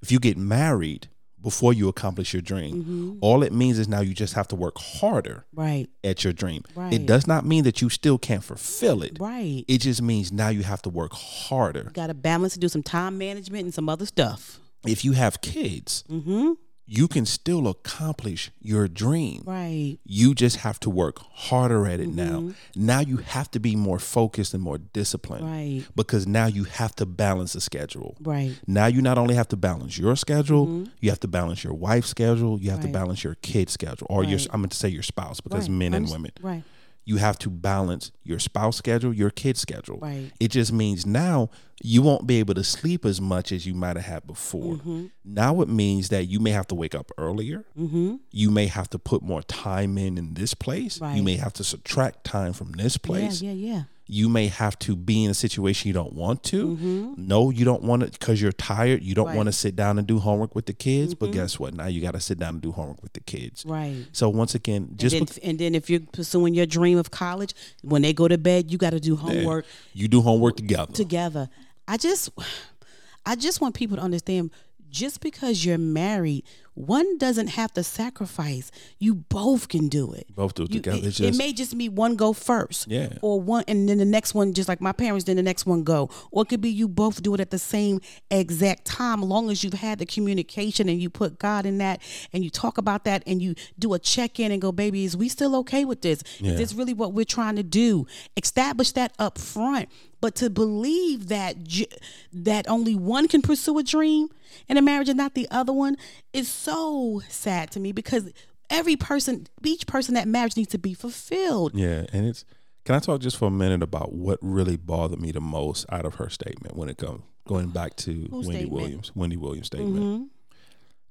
if you get married before you accomplish your dream. All it means is now you just have to work harder right. at your dream. Right. it does not mean that you still can't fulfill it. Right. It just means now you have to work harder. Got to balance and do some time management and some other stuff. If you have kids mm-hmm you can still accomplish your dream. Right. You just have to work harder at it now. Mm-hmm. now you have to be more focused and more disciplined right. because now you have to balance the schedule. Right. Now you not only have to balance your schedule, you have to balance your wife's schedule, you have to Mm-hmm. Balance your kid's schedule, or your I'm going to say your spouse because right. men and Underst- women. right You have to balance your spouse schedule, your kid's schedule. Right. It just means now you won't be able to sleep as much as you might have had before. Mm-hmm. Now it means that you may have to wake up earlier. mm-hmm You may have to put more time in in this place. You may have to subtract time from this place yeah yeah yeah you may have to be in a situation you don't want to. No, you don't want it because you're tired. You don't Mm-hmm. Right. Mm-hmm. want to sit down and do homework with the kids. But guess what? Now you got to sit down and do homework with the kids. right So once again, just and, then, and then if you're pursuing your dream of college, when they go to bed, you got to do homework you do homework together. together. I just, I just want people to understand. Just because you're married, one doesn't have to sacrifice. You both can do it. Both do it You- together. It, It's it may just be one go first, Yeah. or one, and then the next one, just like my parents, then the next one go, or it could be you both do it at the same exact time, long as you've had the communication and you put God in that, and you talk about that, and you do a check in and go, baby, is we still okay with this? Yeah. Is this really what we're trying to do? Establish that up front. But to believe that j- that only one can pursue a dream in a marriage and not the other one is so sad to me because every person, each person that marriage needs to be fulfilled. yeah, and it's. Can I talk just for a minute about what really bothered me the most out of her statement when it comes going back to Wendy statement? Williams? Wendy Williams statement. Mm-hmm.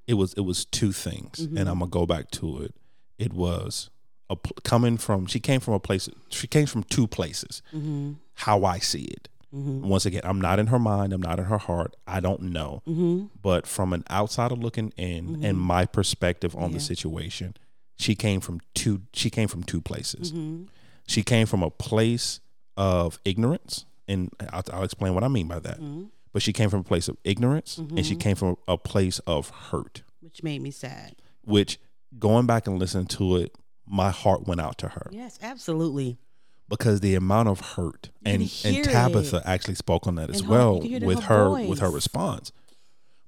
It was it was two things, and I'm gonna go back to it. It was a coming from. She came from a place. She came from two places. Mm-hmm. How I see it. Once again, I'm not in her mind. I'm not in her heart. I don't know. Mm-hmm. But from an outsider looking in, and my perspective on the situation, she came from two. She came from two places. Mm-hmm. She came from a place of ignorance, and I'll, I'll explain what I mean by that. Mm-hmm. But she came from a place of ignorance, and she came from a place of hurt. Which made me sad. Which, going back and listening to it, my heart went out to her Yes, absolutely. Because the amount of hurt You and and Tabitha actually spoke on that as And well you can hear it in with her her with her response.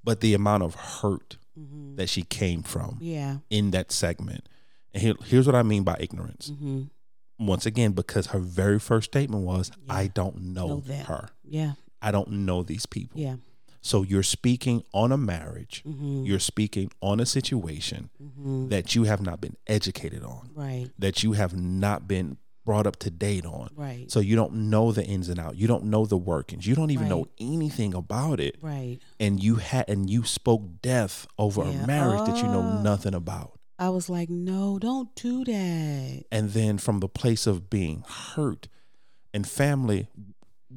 But the amount of hurt Mm-hmm. that she came from Yeah. in that segment. And here, here's what I mean by ignorance. Mm-hmm. Once again, because her very first statement was, "I don't know, Know her. Yeah. I don't know these people." Yeah. So you're speaking on a marriage. Mm-hmm. You're speaking on a situation Mm-hmm. that you have not been educated on. Right. That you have not been brought up to date on. Right. So you don't know the ins and out. You don't know the workings. You don't even know anything about it. Right. And you had and you spoke death over Yeah. a marriage that you know Oh. nothing about. I was like, no, don't do that. And then from the place of being hurt and family,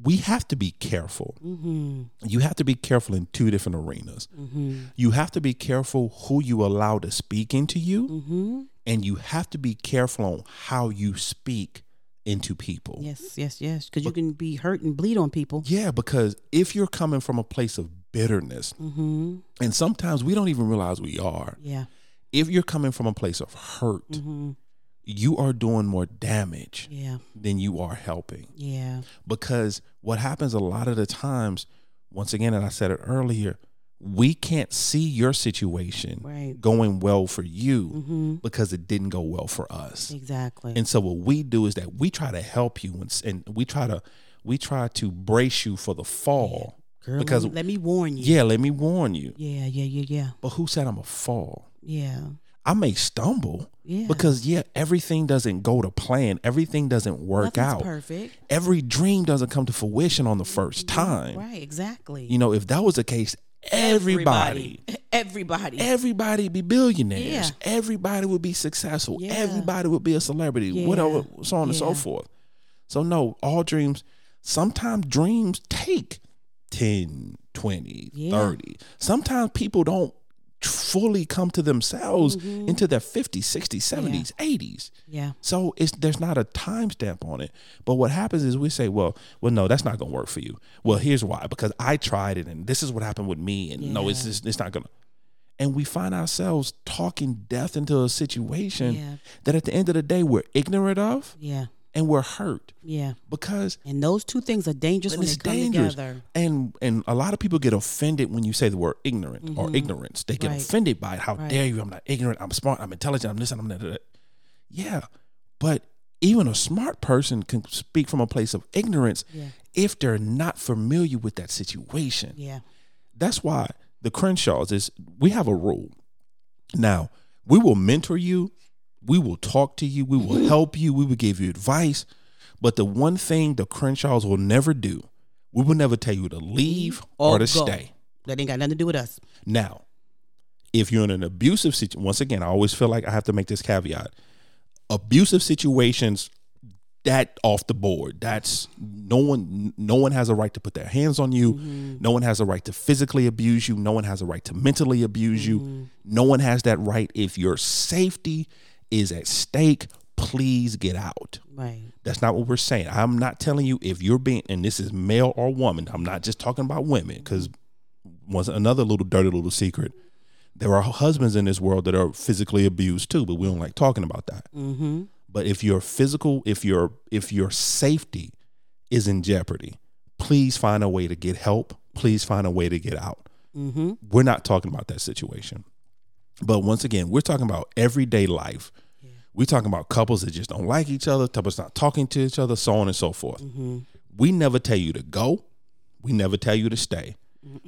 we have to be careful. Mm-hmm. You have to be careful in two different arenas. Mm-hmm. You have to be careful who you allow to speak into you, Mm-hmm. And you have to be careful on how you speak into people. Yes, yes, yes. Because you can be hurt and bleed on people. Yeah, because if you're coming from a place of bitterness, Mm-hmm. and sometimes we don't even realize we are, Yeah. if you're coming from a place of hurt, Mm-hmm. you are doing more damage Yeah. than you are helping. Yeah. Because what happens a lot of the times, once again, and I said it earlier, we can't see your situation Right. going well for you Mm-hmm. because it didn't go well for us. Exactly. And so what we do is that we try to help you and, and we try to we try to brace you for the fall. Girl, because- let me, let me warn you. Yeah, let me warn you. Yeah. Yeah. Yeah. Yeah. But who said I'm a fall? Yeah. I may stumble Yeah. because yeah, everything doesn't go to plan. Everything doesn't work Nothing's out. perfect. Every dream doesn't come to fruition on the first time. Right. Exactly. You know, if that was the case, everybody, Everybody. everybody be billionaires. Yeah. Everybody would be successful. Yeah. Everybody would be a celebrity. Yeah. Whatever, so on and so forth. So no, all dreams. Sometimes dreams take 10, 20, Yeah. 30. Sometimes people don't fully come to themselves Mm-hmm. into their 50s, 60s, 70s, 80s. yeah. So it's there's not a timestamp on it. But what happens is we say, well, well, no, that's not gonna work for you. Well, here's why. Because I tried it and this is what happened with me. And no, it's just it's not gonna and we find ourselves talking death into a situation Yeah. that at the end of the day we're ignorant of Yeah. And we're hurt Yeah. because And those two things are dangerous when they come dangerous. together. And and a lot of people get offended when you say the word ignorant or ignorance. They get Mm-hmm. Right. offended by it. How Right. dare you? I'm not ignorant. I'm smart. I'm intelligent. I'm this and I'm that. that. Yeah, but even a smart person can speak from a place of ignorance Yeah. if they're not familiar with that situation. Yeah. That's why the Crenshaws is we have a rule. Now, we will mentor you, we will talk to you, we will help you, we will give you advice. But the one thing the Crenshaws will never do, we will never tell you to leave or, to go. stay. That ain't got nothing to do with us. Now, if you're in an abusive situation, once again, I always feel like I have to make this caveat. Abusive situations, that off the board. That's no one no one has a right to put their hands on you. Mm-hmm. No one has a right to physically abuse you. No one has a right to mentally abuse you. Mm-hmm. No one has that right. If your safety is at stake, please get out. Right. That's not what we're saying. I'm not telling you if you're being, and this is male or woman. I'm not just talking about women because was another little dirty little secret. There are husbands in this world that are physically abused too, but we don't like talking about that. Mm-hmm. But if your physical, if your if your safety is in jeopardy, please find a way to get help. Please find a way to get out. Mm-hmm. We're not talking about that situation. But once again, we're talking about everyday life. We're talking about couples that just don't like each other, couples not talking to each other, so on and so forth. Mm-hmm. We never tell you to go. We never tell you to stay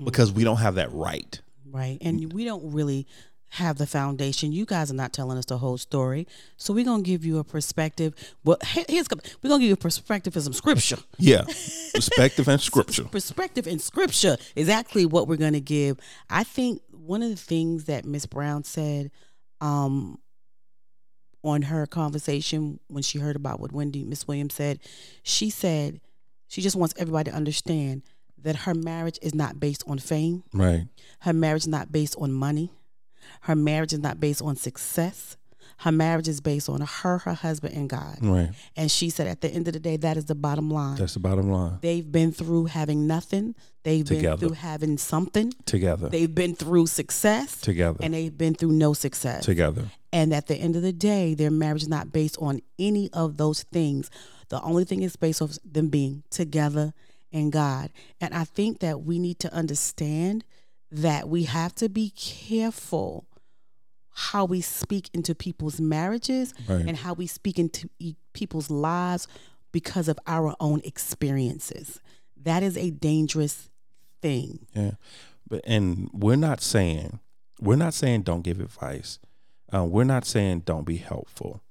because we don't have that right. Right. And we don't really have the foundation. You guys are not telling us the whole story. So we're gonna give you a perspective. Well he- here's we're gonna give you a perspective of some scripture. Yeah. Perspective and scripture. Perspective and scripture is actually what we're gonna give. I think one of the things that Miss Brown said, um, on her conversation when she heard about what Wendy Miss Williams said, she said she just wants everybody to understand that her marriage is not based on fame. Right. Her marriage is not based on money. Her marriage is not based on success. Her marriage is based on her, her husband, and God. Right. And she said, at the end of the day, that is the bottom line. That's the bottom line. They've been through having nothing. They've been through having something. Together. They've been through success. Together. And they've been through no success. Together. And at the end of the day, their marriage is not based on any of those things. The only thing is based on them being together and God. And I think that we need to understand that we have to be careful how we speak into people's marriages Right. and how we speak into people's lives because of our own experiences. That is a dangerous thing. Yeah, but and we're not saying we're not saying don't give advice. Uh, we're not saying don't be helpful,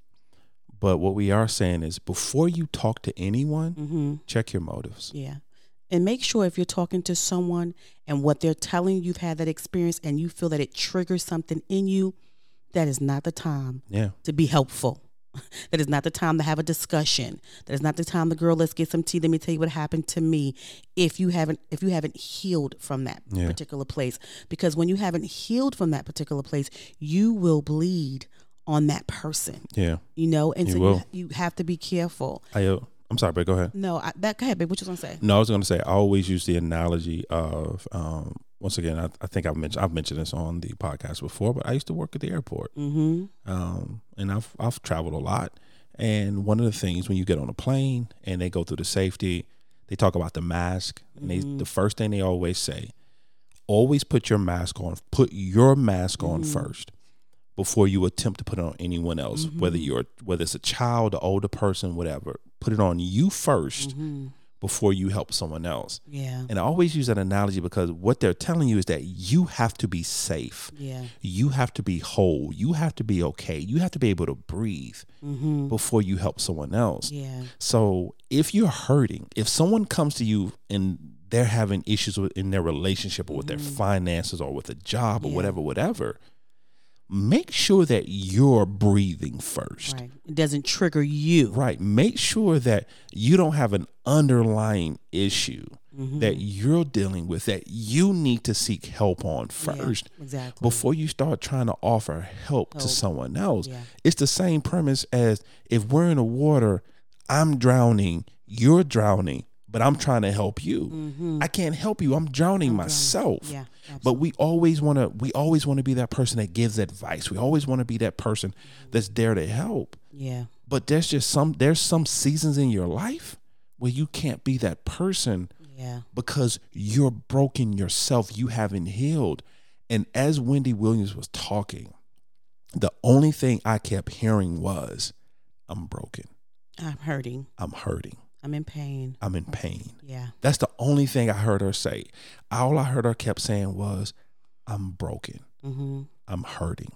But what we are saying is before you talk to anyone, Mm-hmm. check your motives. Yeah. And make sure if you're talking to someone and what they're telling you, you've had that experience and you feel that it triggers something in you, that is not the time Yeah. to be helpful. That is not the time to have a discussion. That is not the time to girl, let's get some tea. Let me tell you what happened to me. If you haven't if you haven't healed from that Yeah. particular place. Because when you haven't healed from that particular place, you will bleed on that person. Yeah. You know? And You so will. you, you have to be careful. I uh, I'm sorry, but go ahead. No, I, that go ahead, babe. What you gonna say? No, I was going to say I always use the analogy of um, once again. I, I think I've mentioned I've mentioned this on the podcast before, but I used to work at the airport, Mm-hmm. um, and I've I've traveled a lot. And one of the things when you get on a plane and they go through the safety, they talk about the mask, and they the first thing they always say, always put your mask on. Put your mask on first before you attempt to put it on anyone else, whether you're whether it's a child, an older person, whatever. Put it on you 1st before you help someone else. Yeah. And I always use that analogy because what they're telling you is that you have to be safe. Yeah. You have to be whole. You have to be okay. You have to be able to breathe Mm-hmm. before you help someone else. Yeah. So if you're hurting, if someone comes to you and they're having issues with, in their relationship or with their finances or with a job or Yeah. whatever, whatever, make sure that you're breathing first. Right. It doesn't trigger you. Right. Make sure that you don't have an underlying issue Mm-hmm. that you're dealing with that you need to seek help on Yeah, first exactly. before you start trying to offer help, to someone else. Yeah. It's the same premise as if we're in the water, I'm drowning, you're drowning, but I'm trying to help you. I can't help you. I'm drowning myself. Mm-hmm. Yeah. But we always want to we always want to be that person that gives advice. We always want to be that person that's there to help. Yeah. But there's just some there's some seasons in your life where you can't be that person Yeah. because you're broken yourself. You haven't healed. And as Wendy Williams was talking, the only thing I kept hearing was, I'm broken. I'm hurting. I'm hurting. I'm in pain. I'm in pain. Yeah. That's the only thing I heard her say. All I heard her kept saying was, I'm broken. Mm-hmm. I'm hurting.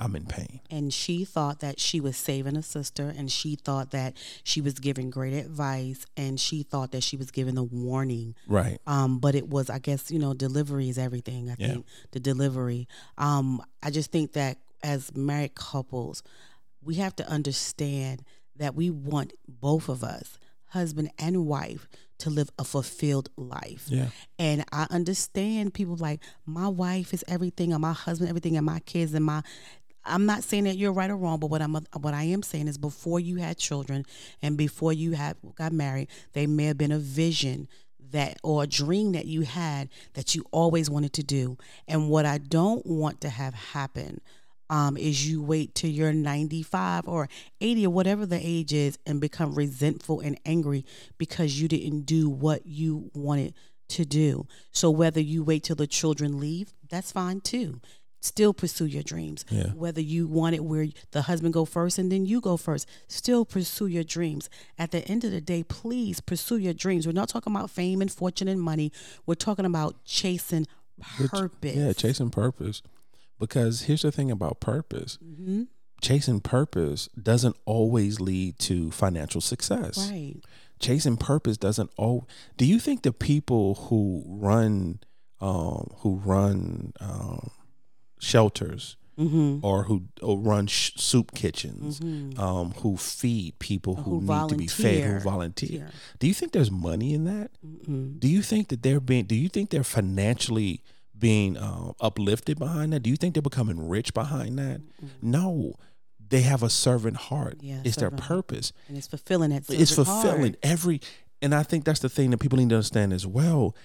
I'm in pain. And she thought that she was saving a sister, and she thought that she was giving great advice, and she thought that she was giving a warning. Right. Um, but it was, I guess, you know, delivery is everything. I Yeah. think the delivery. Um, I just think that as married couples, we have to understand that we want both of us, husband and wife, to live a fulfilled life. Yeah. And I understand people like my wife is everything, and my husband everything, and my kids and my. I'm not saying that you're right or wrong, but what I'm what I am saying is before you had children and before you had got married, there may have been a vision that or a dream that you had that you always wanted to do. And what I don't want to have happen um, is you wait till you're 95 or 80 or whatever the age is and become resentful and angry because you didn't do what you wanted to do. So whether you wait till the children leave, that's fine too. Still pursue your dreams. Yeah. Whether you want it where the husband go first and then you go first, still pursue your dreams. At the end of the day, please pursue your dreams. We're not talking about fame and fortune and money. We're talking about chasing purpose. Yeah, chasing purpose. Because here's the thing about purpose. hmm Chasing purpose doesn't always lead to financial success. Right. chasing purpose doesn't oh do you think the people who run um who run um shelters Mm-hmm. or who or run sh- soup kitchens Mhm. um who feed people who, Who need to be fed who volunteer. volunteer do you think there's money in that Mm-mm. do you think that they're being do you think they're financially being um, uplifted behind that do you think they're becoming rich behind that no they have a servant heart Yeah, it's their servant heart. purpose And it's fulfilling that. it's fulfilling heart. every and i think that's the thing that people need to understand as well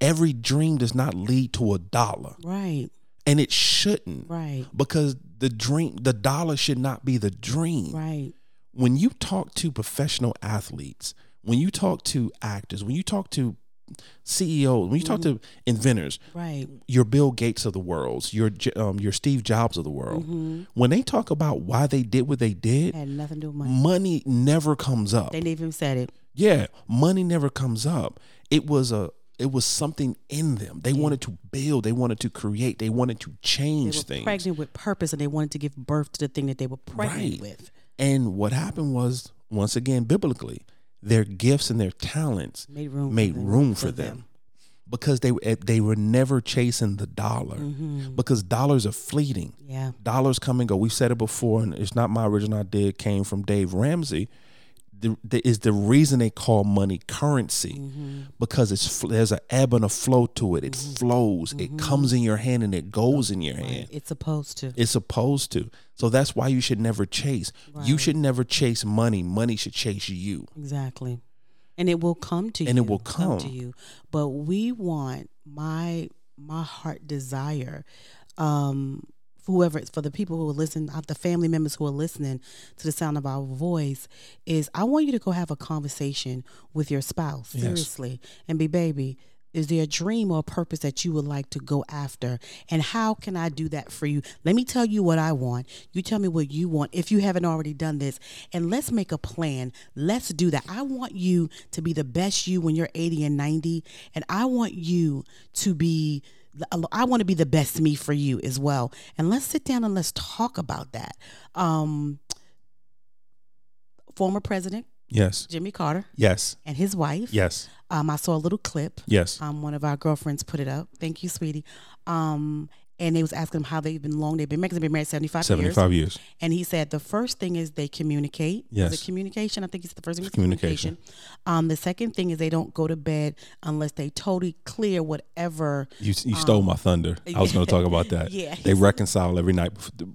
every dream does not lead to a dollar Right. and it shouldn't Right. because the dream the dollar should not be the dream Right. when you talk to professional athletes when you talk to actors when you talk to ceos when you talk to inventors Right. your bill gates of the world your um, your steve jobs of the world hmm when they talk about why they did what they did Had nothing to do with money. money never comes up They never even said it. Yeah, money never comes up. It was a it was something in them. They wanted to build, they wanted to create, they wanted to They change were things. pregnant with purpose, and they wanted to give birth to the thing that they were pregnant Right. with. And what happened was, once again, biblically, their gifts and their talents Made room. made for them, room for them because they eh, they were never chasing the dollar Mm-hmm. because dollars are fleeting. Yeah. Dollars come and go. We've said it before, and it's not my original idea. It came from Dave Ramsey. The, the, is the reason they call money currency Mm-hmm. because it's there's an ebb and a flow to it. It flows. Mm-hmm. It comes in your hand and it goes in your hand. It's supposed to. It's supposed to. So that's why you should never chase. You should never chase money. Money should chase you. Exactly. And it will come to you. And it will to come. To you. But we want my my heart desire, um, whoever it's for the people who are listening, uh, the family members who are listening to the sound of our voice, is I want you to go have a conversation with your spouse, Yes. seriously, and be baby. Is there a dream or a purpose that you would like to go after? And how can I do that for you? Let me tell you what I want. You tell me what you want if you haven't already done this. And let's make a plan. Let's do that. I want you to be the best you when you're 80 and 90. And I want you to be. I want to be the best me for you as well. And let's sit down and let's talk about that. Um, former president Yes. Jimmy Carter Yes. and his wife. Yes. Um, I saw a little clip. Yes. Um, one of our girlfriends put it up. Thank you, sweetie. Um, and they was asking him how they've been long they've been married. They've been married seventy five years. 75 years. And he said the first thing is they communicate. Is Yes. it communication? I think it's the first thing Communication. communication. Um, the second thing is they don't go to bed unless they totally clear whatever. You, you stole my thunder. I was going to talk about that. Um, Yeah. They reconcile every night.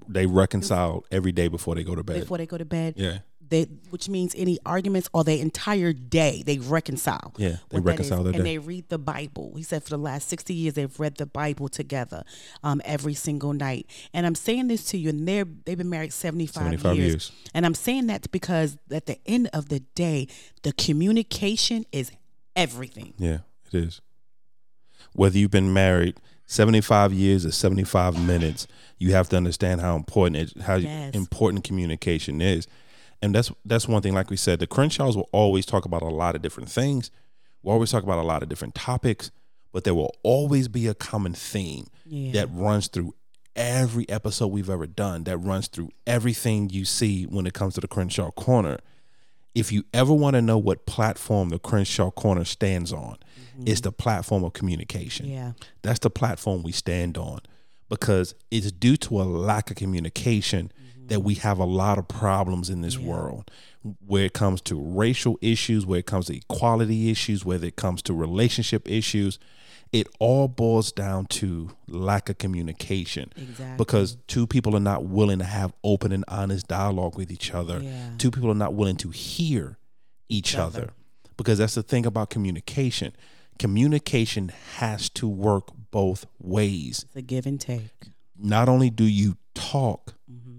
They reconcile every day before they go to bed. Before they go to bed, Yeah. They, which means any arguments or their entire day they reconcile. Yeah, they reconcile is. and they read the Bible. He said for the last sixty years they've read the Bible together, um, every single night. And I'm saying this to you, and they're they've been married seventy five 75 years. years. And I'm saying that because at the end of the day, the communication is everything. Yeah, it is. Whether you've been married 75 years or 75 minutes, you have to understand how important it, how Yes. important communication is. And that's that's one thing like we said, the Crenshaws will always talk about a lot of different things. We'll always talk about a lot of different topics, but there will always be a common theme Yeah. that runs through every episode we've ever done, that runs through everything you see when it comes to the Crenshaw Corner. If you ever want to know what platform the Crenshaw Corner stands on, mm-hmm. it's the platform of communication. Yeah. That's the platform we stand on because it's due to a lack of communication that we have a lot of problems in this world where it comes to racial issues, where it comes to equality issues, whether it comes to relationship issues. It all boils down to lack of communication Exactly. because two people are not willing to have open and honest dialogue with each other. Yeah. Two people are not willing to hear each other. Because that's the thing about communication. Communication has to work both ways. It's a give and take. Not only do you talk,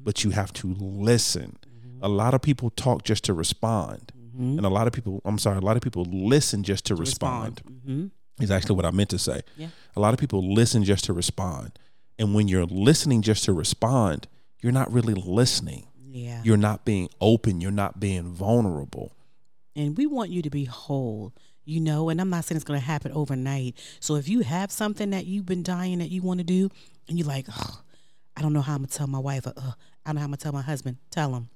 but you have to listen. A lot of people talk just to respond. And a lot of people, I'm sorry, a lot of people listen just to, respond. hmm Is actually what I meant to say. Yeah. A lot of people listen just to respond. And when you're listening just to respond, you're not really listening. Yeah. You're not being open. You're not being vulnerable. and we want you to be whole you know and i'm not saying it's going to happen overnight so if you have something that you've been dying that you want to do and you're like oh, i don't know how i'm going to tell my wife or uh, i don't know how i'm to tell my husband tell him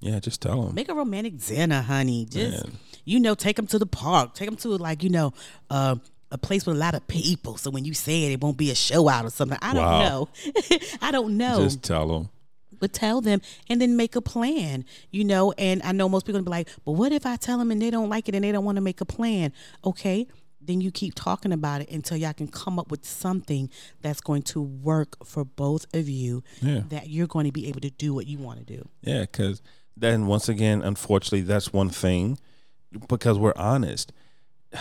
Yeah, just tell him. make a romantic dinner honey just Man. you know take him to the park take him to like you know uh a place with a lot of people, so when you say it, it won't be a show out or something. I don't Wow. know. I don't know Just tell them. but tell them and then make a plan, you know. And I know most people gonna be like, but what if I tell them and they don't like it and they don't want to make a plan? Okay, then you keep talking about it until y'all can come up with something that's going to work for both of you. Yeah. That you're going to be able to do what you want to do. Yeah, because then once again, unfortunately, that's one thing because we're honest.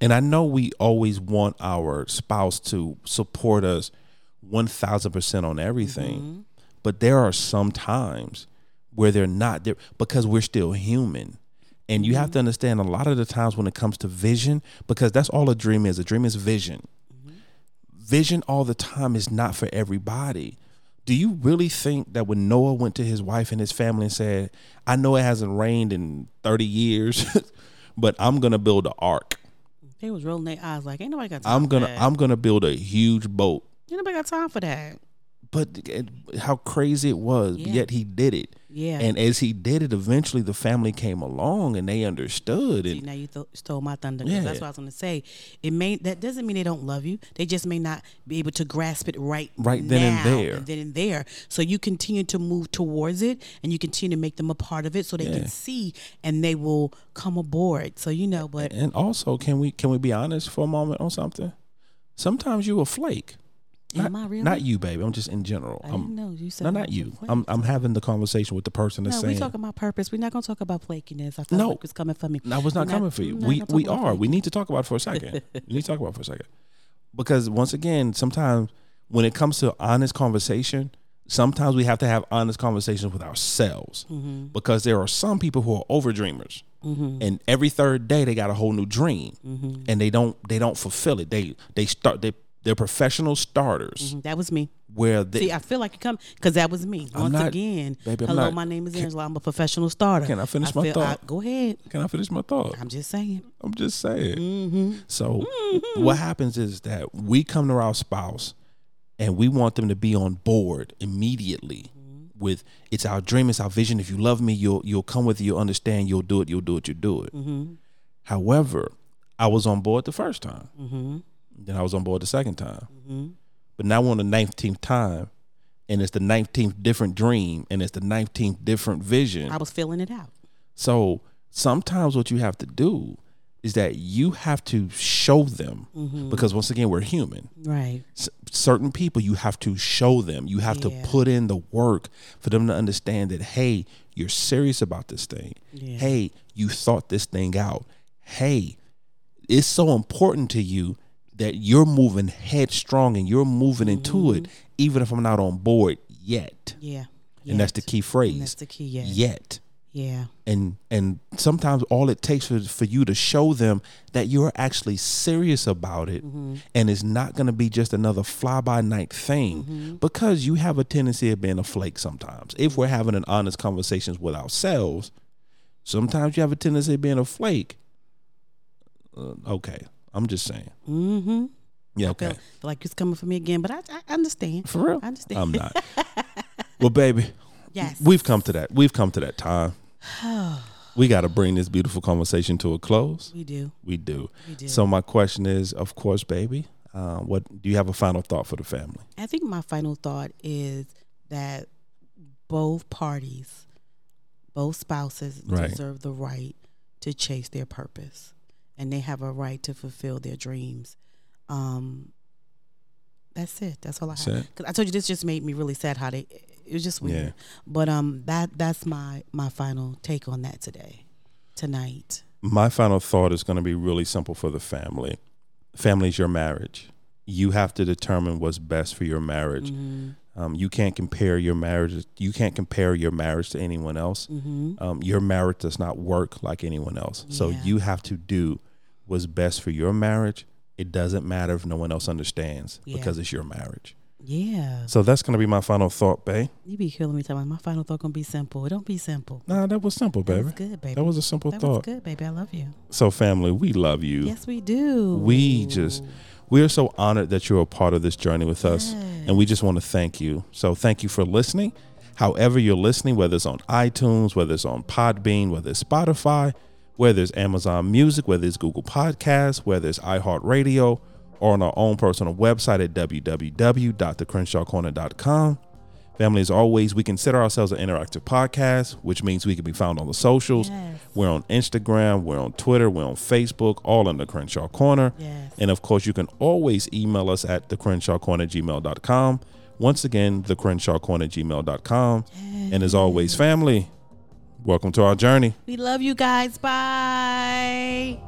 And I know we always want our spouse to support us 1000% on everything, mm-hmm. but there are some times where they're not there because we're still human. And you have mm-hmm. to understand a lot of the times when it comes to vision, because that's all a dream is a dream is vision. Mm-hmm. Vision all the time is not for everybody. Do you really think that when Noah went to his wife and his family and said, I know it hasn't rained in 30 years, but I'm going to build an ark. They was rolling their eyes like, ain't nobody got time. I'm going to that. I'm going to build a huge boat. Ain't nobody got time for that. But how crazy it was. Yeah. Yet he did it. Yeah. And as he did it, eventually the family came along and they understood. See, And now you th- stole my thunder Yeah. That's what I was going to say. It may that doesn't mean they don't love you. They just may not be able to grasp it right Right then and now there. then and there. So you continue to move towards it, and you continue to make them a part of it, so they Yeah. can see and they will come aboard. So you know, but and also, can we can we be honest for a moment on something? Sometimes you a flake. Not, am I really? not you, baby. I'm just in general. I I'm, didn't know you said no, not you. I'm I'm having the conversation with the person that's No, saying. we talking about purpose. We're not going to talk about flakiness. I felt No. it was coming from me. I was not We're coming for you. We we are. We need to talk about it for a second. we need to talk about it for a second. Because once again, sometimes when it comes to honest conversation, sometimes we have to have honest conversations with ourselves. Mm-hmm. Because there are some people who are over dreamers. And every third day they got a whole new dream. Mm-hmm. And they don't they don't fulfill it. They they start they they're professional starters Mhm, That was me. where they See, I feel like you come because that was me. I'm Once not- again, baby, I'm hello, not- my name is Angela. I'm a professional starter. Can I finish my feel- thought? go ahead. Can I finish my thought? I'm just saying. I'm just saying. Mm-hmm. So what happens is that we come to our spouse and we want them to be on board immediately with it's our dream, it's our vision. If you love me, you'll you'll come with it, you'll understand, you'll do it, you'll do it, you'll do it. Mm-hmm. However, I was on board the first time. Then I was on board the second time. Mm-hmm. But now we're on the nineteenth time and it's the nineteenth different dream and it's the nineteenth different vision. I was filling it out. So sometimes what you have to do is that you have to show them Mm-hmm. because once again we're human. Right. Certain people you have to show them. You have Yeah. to put in the work for them to understand that hey, you're serious about this thing. Yeah. Hey, you thought this thing out. Hey, it's so important to you that you're moving headstrong and you're moving into it even if I'm not on board yet. Yeah. And that's the Yet. key And phrase. that's the key. Yeah. Yet Yeah. and and sometimes all it takes for, for you to show them that you're actually serious about it Mm-hmm. and it's not going to be just another fly by night thing Mm-hmm. because you have a tendency of being a flake sometimes if we're having an honest conversations with ourselves sometimes you have a tendency of being a flake uh, okay i'm just saying Mm-hmm. yeah Feel, okay feel like it's coming for me again, but I, I understand. for real I understand. i'm not well baby Yes. we've come to that we've come to that time we got to bring this beautiful conversation to a close we do. We do. We do. So my question is, of course, baby, uh, what do you have a final thought for the family? I think my final thought is that both parties, both spouses Right. deserve the right to chase their purpose and they have a right to fulfill their dreams. Um, that's it. That's all I That's have. Cause I told you this just made me really sad how they. It was just weird. Yeah. But um, that that's my my final take on that today, tonight. My final thought is going to be really simple for the family. Family is your marriage. You have to determine what's best for your marriage. Mm-hmm. Um, you can't compare your marriage. You can't compare your marriage to anyone else. Mm-hmm. Um, your marriage does not work like anyone else. So you have to do what's best for your marriage. It doesn't matter if no one else understands Yeah. because it's your marriage. Yeah, So that's going to be my final thought, babe. you be killing me. Talking about my final thought gonna be simple. It don't be simple. Nah, that was simple, That baby. was good, baby. That was a simple That thought. was good, baby. I love you. So, family, we love you. Yes, we do. We just, we are so honored that you're a part of this journey with us. And we just want to thank you. So, thank you for listening. However, you're listening, whether it's on iTunes, whether it's on Podbean, whether it's Spotify, whether it's Amazon Music, whether it's Google Podcasts, whether it's iHeartRadio, or on our own personal website at www.thecrenshawcorner.com. Family, as always, we consider ourselves an interactive podcast, which means we can be found on the socials. Yes. We're on Instagram, we're on Twitter, we're on Facebook, all in the Crenshaw Corner. Yes. And of course, you can always email us at the Crenshaw Corner gmail.com. Once again, the Crenshaw Corner gmail.com. And as always, family, welcome to our journey. We love you guys. Bye.